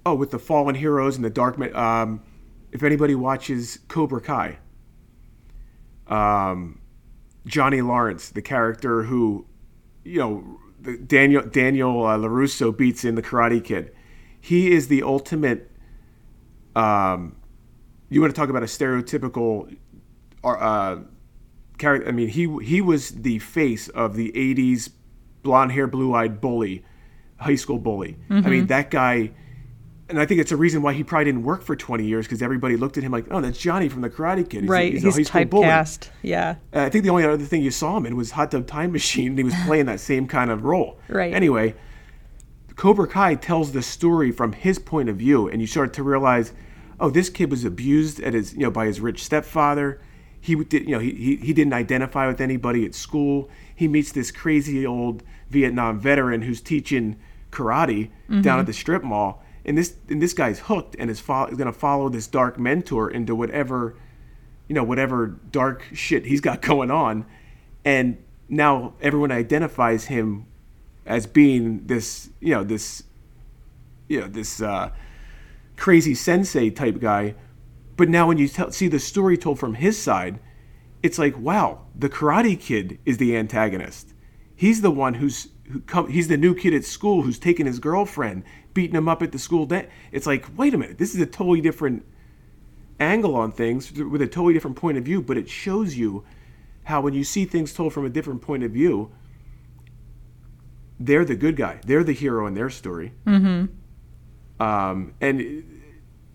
Oh, with the fallen heroes and the dark. Um, if anybody watches Cobra Kai, um, Johnny Lawrence, the character who you know, the Daniel Daniel uh, Larusso beats in the Karate Kid. He is the ultimate. Um, you want to talk about a stereotypical, uh, character? I mean, he he was the face of the '80s blonde hair, blue eyed bully, high school bully. I mean, that guy. And I think it's a reason why he probably didn't work for 20 years because everybody looked at him like, oh, that's Johnny from the Karate Kid. He's right. he's, He's, school typecast. Yeah. Uh, I think the only other thing you saw him in was Hot Tub Time Machine, and he was playing that same kind of role. Right. Anyway, Cobra Kai tells the story from his point of view, and you start to realize, oh, this kid was abused at his, you know, by his rich stepfather. He did, you know, he, he, he didn't identify with anybody at school. He meets this crazy old Vietnam veteran who's teaching karate down at the strip mall, and this and this guy's hooked and is, fo- is going to follow this dark mentor into whatever you know, whatever dark shit he's got going on. And now everyone identifies him as being this, you know, this, you know, this uh, crazy sensei type guy. But now when you see the story told from his side, it's like, wow, the Karate Kid is the antagonist. He's the one who's who come, he's the new kid at school who's taken his girlfriend, beating him up at the school. Da- it's like, wait a minute, this is a totally different angle on things with a totally different point of view, but it shows you how when you see things told from a different point of view, they're the good guy. They're the hero in their story. Mm-hmm. Um, and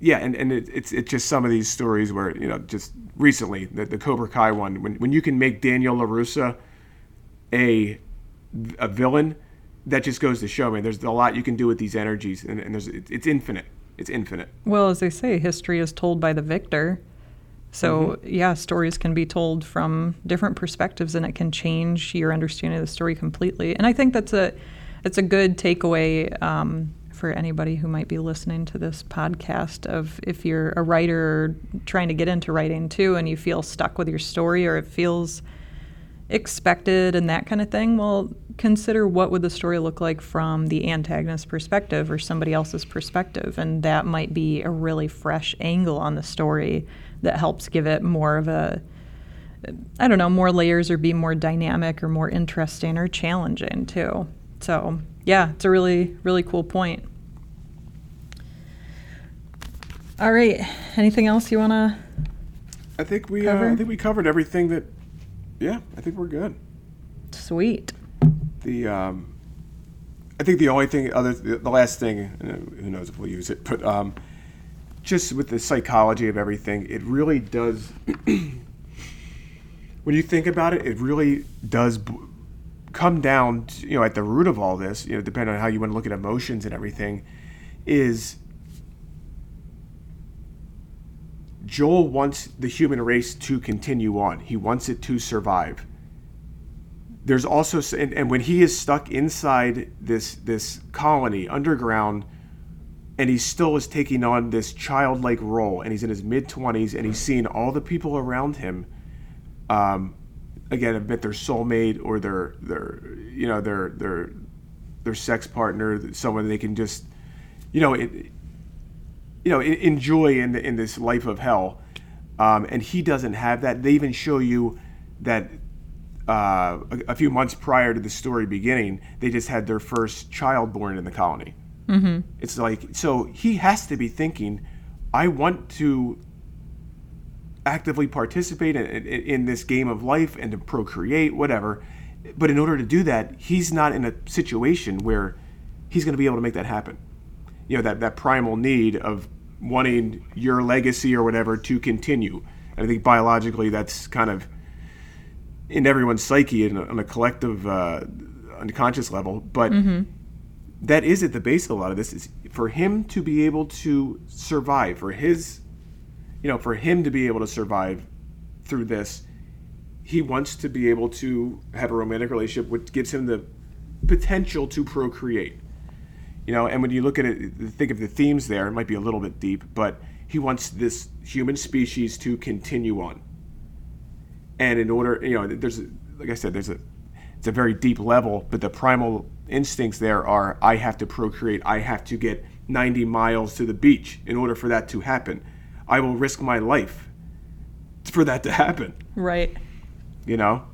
yeah, and, and it, it's it's just some of these stories where you know just recently the, the Cobra Kai one when when you can make Daniel Larusso a a villain, that just goes to show me there's a lot you can do with these energies, and, and there's it's infinite. It's infinite. Well, as they say, history is told by the victor. So, yeah, stories can be told from different perspectives and it can change your understanding of the story completely. And I think that's a it's a good takeaway um, for anybody who might be listening to this podcast of if you're a writer trying to get into writing too and you feel stuck with your story or it feels expected and that kind of thing, well, consider what would the story look like from the antagonist's perspective or somebody else's perspective, and that might be a really fresh angle on the story that helps give it more of a I don't know, more layers or be more dynamic or more interesting or challenging too. So, yeah, it's a really, really cool point. All right. Anything else you want to? I think we uh, I think we covered everything that. Yeah, I think we're good. Sweet. The um, I think the only thing other the, last thing uh, who knows if we'll use it, but um, just with the psychology of everything, it really does. when you think about it, it really does b- come down, to, you know, at the root of all this. You know, depending on how you want to look at emotions and everything, is Joel wants the human race to continue on. He wants it to survive. There's also, and, and when he is stuck inside this this colony underground, and he still is taking on this childlike role, and he's in his mid twenties, and he's seeing all the people around him, um, again, admit their soulmate or their their you know their their their sex partner, someone they can just, you know, it, you know, enjoy in the, in this life of hell. Um, and he doesn't have that. They even show you that uh, a, a few months prior to the story beginning, they just had their first child born in the colony. Mm-hmm. It's like so he has to be thinking, I want to actively participate in, in, in this game of life and to procreate, whatever. But in order to do that, he's not in a situation where he's going to be able to make that happen you know that that primal need of wanting your legacy or whatever to continue. And I think biologically that's kind of in everyone's psyche and on a collective uh, unconscious level. But that is at the base of a lot of this is for him to be able to survive, for his, you know, for him to be able to survive through this. He wants to be able to have a romantic relationship, which gives him the potential to procreate you know and when you look at it think of the themes there it might be a little bit deep but he wants this human species to continue on. And in order you know there's like i said there's a it's a very deep level but the primal instincts there are i have to procreate i have to get 90 miles to the beach in order for that to happen. I will risk my life for that to happen. Right. you know?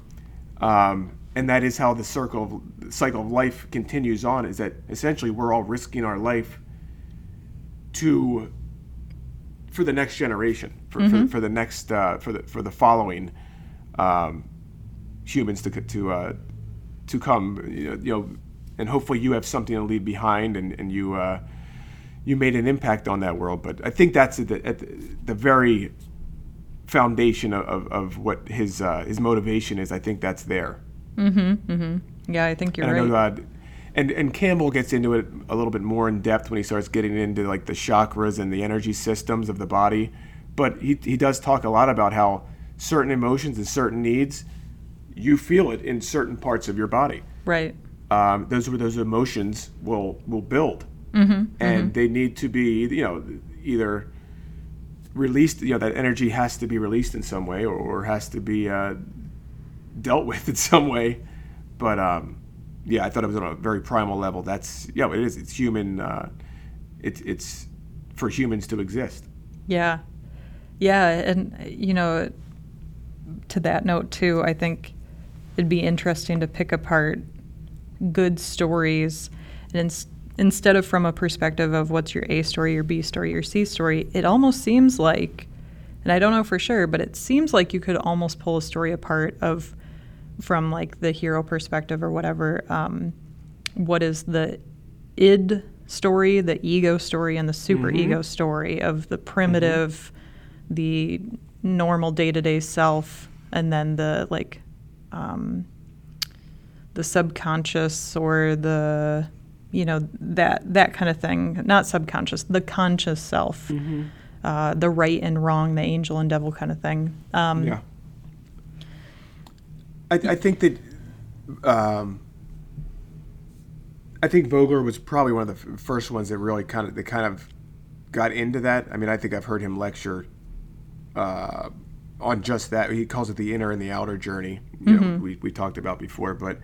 Um, and that is how the circle of, cycle of life continues on. Is that essentially we're all risking our life to for the next generation, for, for, for the next uh, for the for the following um, humans to to uh, to come. You know, you know, and hopefully you have something to leave behind, and and you uh, you made an impact on that world. But I think that's at the, at the, very foundation of, of, of what his uh, his motivation is. I think that's there. Yeah, I think you're And I right. know that, and and Campbell gets into it a little bit more in depth when he starts getting into like the chakras and the energy systems of the body. But he he does talk a lot about how certain emotions and certain needs, you feel it in certain parts of your body. right. Um, those were those emotions will will build, mm-hmm, and they need to be you know either released. You know that energy has to be released in some way, or, or has to be uh, dealt with in some way. But um, yeah, I thought it was on a very primal level. That's yeah, it is. It's human. Uh, it's it's for humans to exist. Yeah. Yeah. And, you know, to that note, too, I think it'd be interesting to pick apart good stories and ins- instead of from a perspective of what's your A story, your B story, your C story, it almost seems like, and I don't know for sure, but it seems like you could almost pull a story apart of from like the hero perspective or whatever. Um, what is the id story, the ego story, and the super ego story of the primitive, the normal day to day self, and then the like um, the subconscious or the you know that that kind of thing not subconscious the conscious self uh, the right and wrong the angel and devil kind of thing um, Yeah. I, I think that um, I think Vogler was probably one of the f- first ones that really kind of that kind of got into that. I mean, I think I've heard him lecture uh, on just that. He calls it the inner and the outer journey. You know, we, we talked about before, but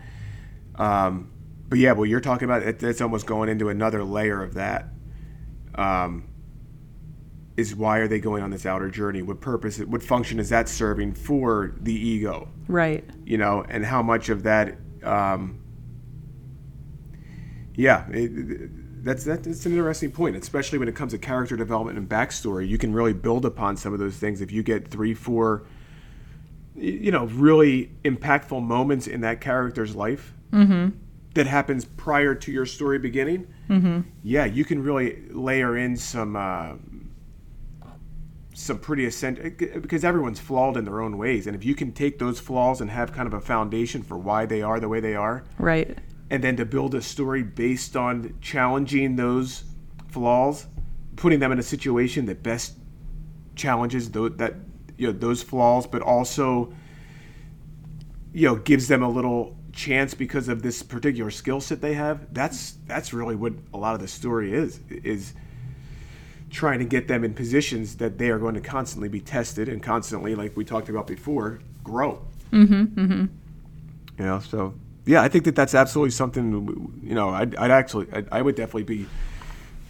um, but yeah, well, you're talking about, it, it's almost going into another layer of that. Um, is why are they going on this outer journey? What purpose? What function is that serving for the ego? right You know, and how much of that? Um, yeah, it, that's that's an interesting point, especially when it comes to character development and backstory. You can really build upon some of those things if you get three, four, you know, really impactful moments in that character's life that happens prior to your story beginning. Mm-hmm. Yeah, you can really layer in some. Uh, some pretty essential because everyone's flawed in their own ways. And if you can take those flaws and have kind of a foundation for why they are the way they are right. and then to build a story based on challenging those flaws putting them in a situation that best challenges those, that you know those flaws but also you know gives them a little chance because of this particular skill set they have that's that's really what a lot of the story is is trying to get them in positions that they are going to constantly be tested and constantly, like we talked about before, grow. Mm-hmm. Mm-hmm. You know, so yeah, I think that that's absolutely something. You know, I'd, I'd actually, I'd, I would definitely be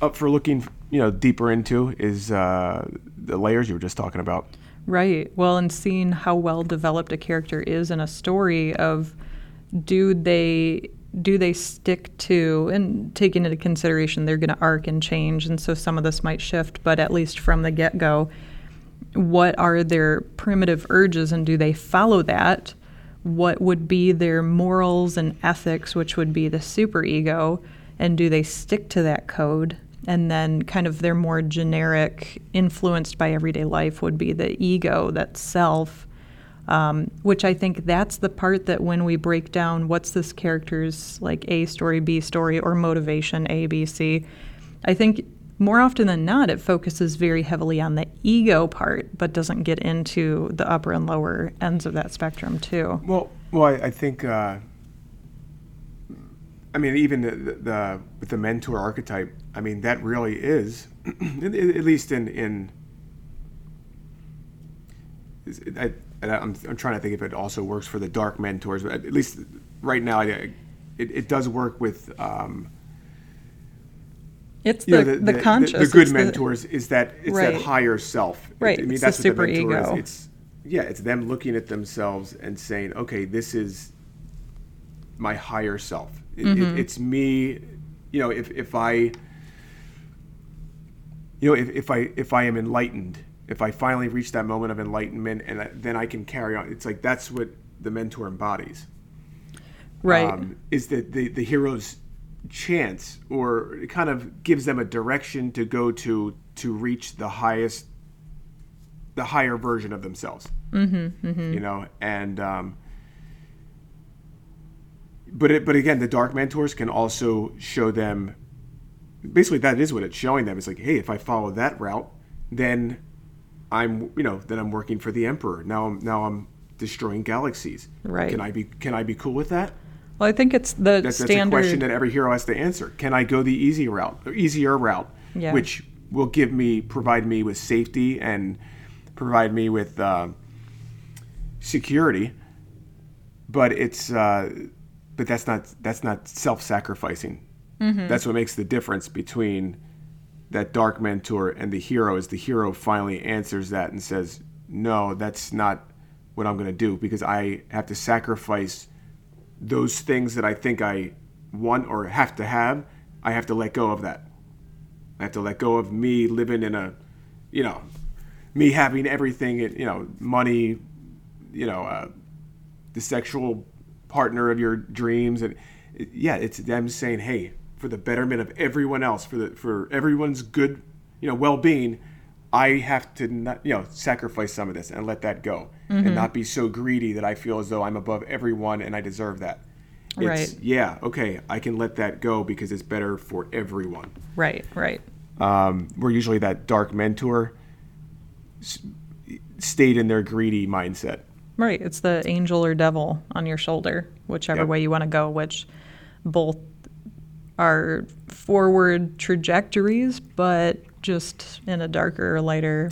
up for looking, you know, deeper into is uh, the layers you were just talking about. Right. Well, and seeing how well developed a character is in a story of do they do they stick to and taking into consideration they're going to arc and change and so some of this might shift but at least from the get-go what are their primitive urges and do they follow that? What would be their morals and ethics which would be the superego and do they stick to that code? And then kind of their more generic influenced by everyday life would be the ego that self um, which i think that's the part that when we break down what's this character's like a story b story or motivation a b c i think more often than not it focuses very heavily on the ego part but doesn't get into the upper and lower ends of that spectrum too Well, well, I, I think. Uh, I mean, even the, the, with the mentor archetype. I mean, that really is, at at least in in. I, and I'm, I'm trying to think if it also works for the dark mentors, but at least right now, I, it, it does work with. Um, it's the, know, the, conscious the, good it's the- mentors is that it's Right. that higher self. Right, I mean, it's the that's what super ego. Is. It's yeah, it's them looking at themselves and saying, okay, this is my higher self. It, it, it's me, you know, if if I, you know, if, if I if I am enlightened, if I finally reach that moment of enlightenment, and I, then I can carry on. It's like that's what the mentor embodies. Right. Um, is that the the hero's chance, or it kind of gives them a direction to go to to reach the highest, the higher version of themselves. Mm-hmm, You know, and um, but it, but again, the dark mentors can also show them. Basically, that is what it's showing them. It's like, hey, if I follow that route, then I'm, you know, then I'm working for the emperor. Now I'm now I'm destroying galaxies. Right. Can I be Can I be cool with that? well, I think it's the That's, that's a standard. question that every hero has to answer. Can I go the easy route, easier route, Yeah. which will give me, provide me with safety and provide me with uh, security? But it's, uh, but that's not that's not self-sacrificing. Mm-hmm. That's what makes the difference between that dark mentor and the hero. Is the hero finally answers that and says, "No, that's not what I'm going to do because I have to sacrifice." those things that I think I want or have to have, I have to let go of that. I have to let go of me living in a, you know, me having everything, you know, money, you know, uh, the sexual partner of your dreams, and yeah, it's them saying, hey, for the betterment of everyone else, for the for everyone's good, you know, well-being, I have to not, you know, sacrifice some of this and let that go, and not be so greedy that I feel as though I'm above everyone and I deserve that. It's, Right. Yeah. Okay. I can let that go because it's better for everyone. Right, right. Um, where usually that dark mentor stayed in their greedy mindset. Right. It's the angel or devil on your shoulder, whichever Yep. way you want to go, which both are forward trajectories, but just in a darker lighter.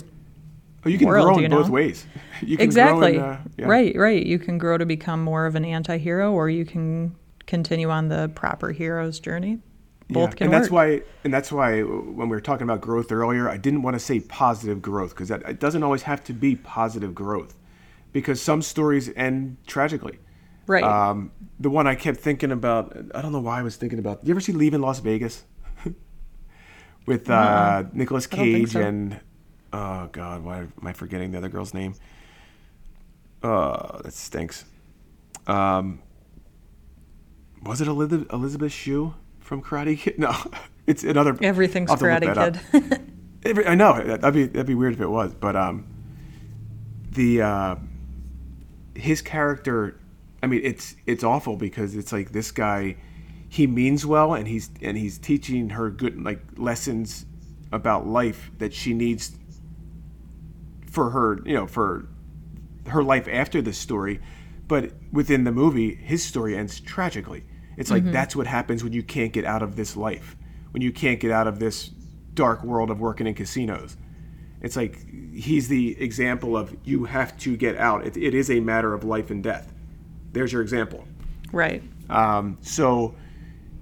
Oh, you can World, grow in you both ways. You can Exactly. In, uh, yeah. Right, right. You can grow to become more of an anti hero, or you can continue on the proper hero's journey. Both Yeah, can and work. that's why and that's why when we were talking about growth earlier i didn't want to say positive growth because that it doesn't always have to be positive growth because some stories end tragically right. um, the one i kept thinking about i don't know why i was thinking about you ever see leaving las vegas with uh, nicolas I cage so. and oh god why am i forgetting the other girl's name uh that stinks um was it elisabeth, elisabeth shue from karate kid no it's another Everything's Karate. Kid. Every, I know that'd be that'd be weird if it was, but um, the uh, his character, I mean, it's it's awful because it's like this guy, he means well and he's and he's teaching her good like lessons about life that she needs for her, you know, for her life after this story, but within the movie, his story ends tragically. It's like mm-hmm. that's what happens when you can't get out of this life, when you can't get out of this dark world of working in casinos. It's like he's the example of you have to get out. It, it is a matter of life and death. There's your example. right. Um, so,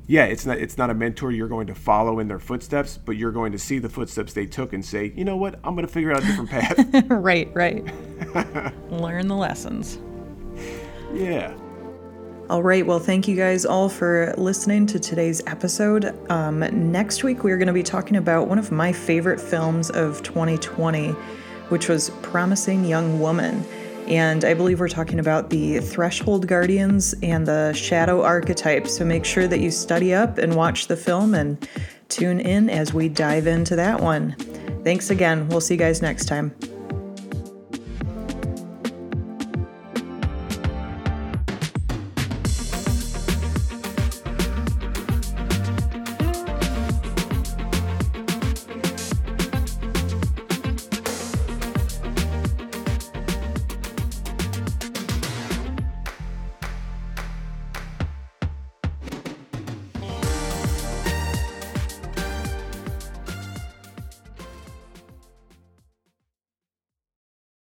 yeah, it's not it's not a mentor you're going to follow in their footsteps, but you're going to see the footsteps they took and say, you know what, I'm going to figure out a different path. right, right. Learn the lessons. yeah. All right. Well, thank you guys all for listening to today's episode. Um, next week, we're going to be talking about one of my favorite films of 2020, which was Promising Young Woman. And I believe we're talking about the Threshold Guardians and the Shadow Archetype. So make sure that you study up and watch the film and tune in as we dive into that one. Thanks again. We'll see you guys next time.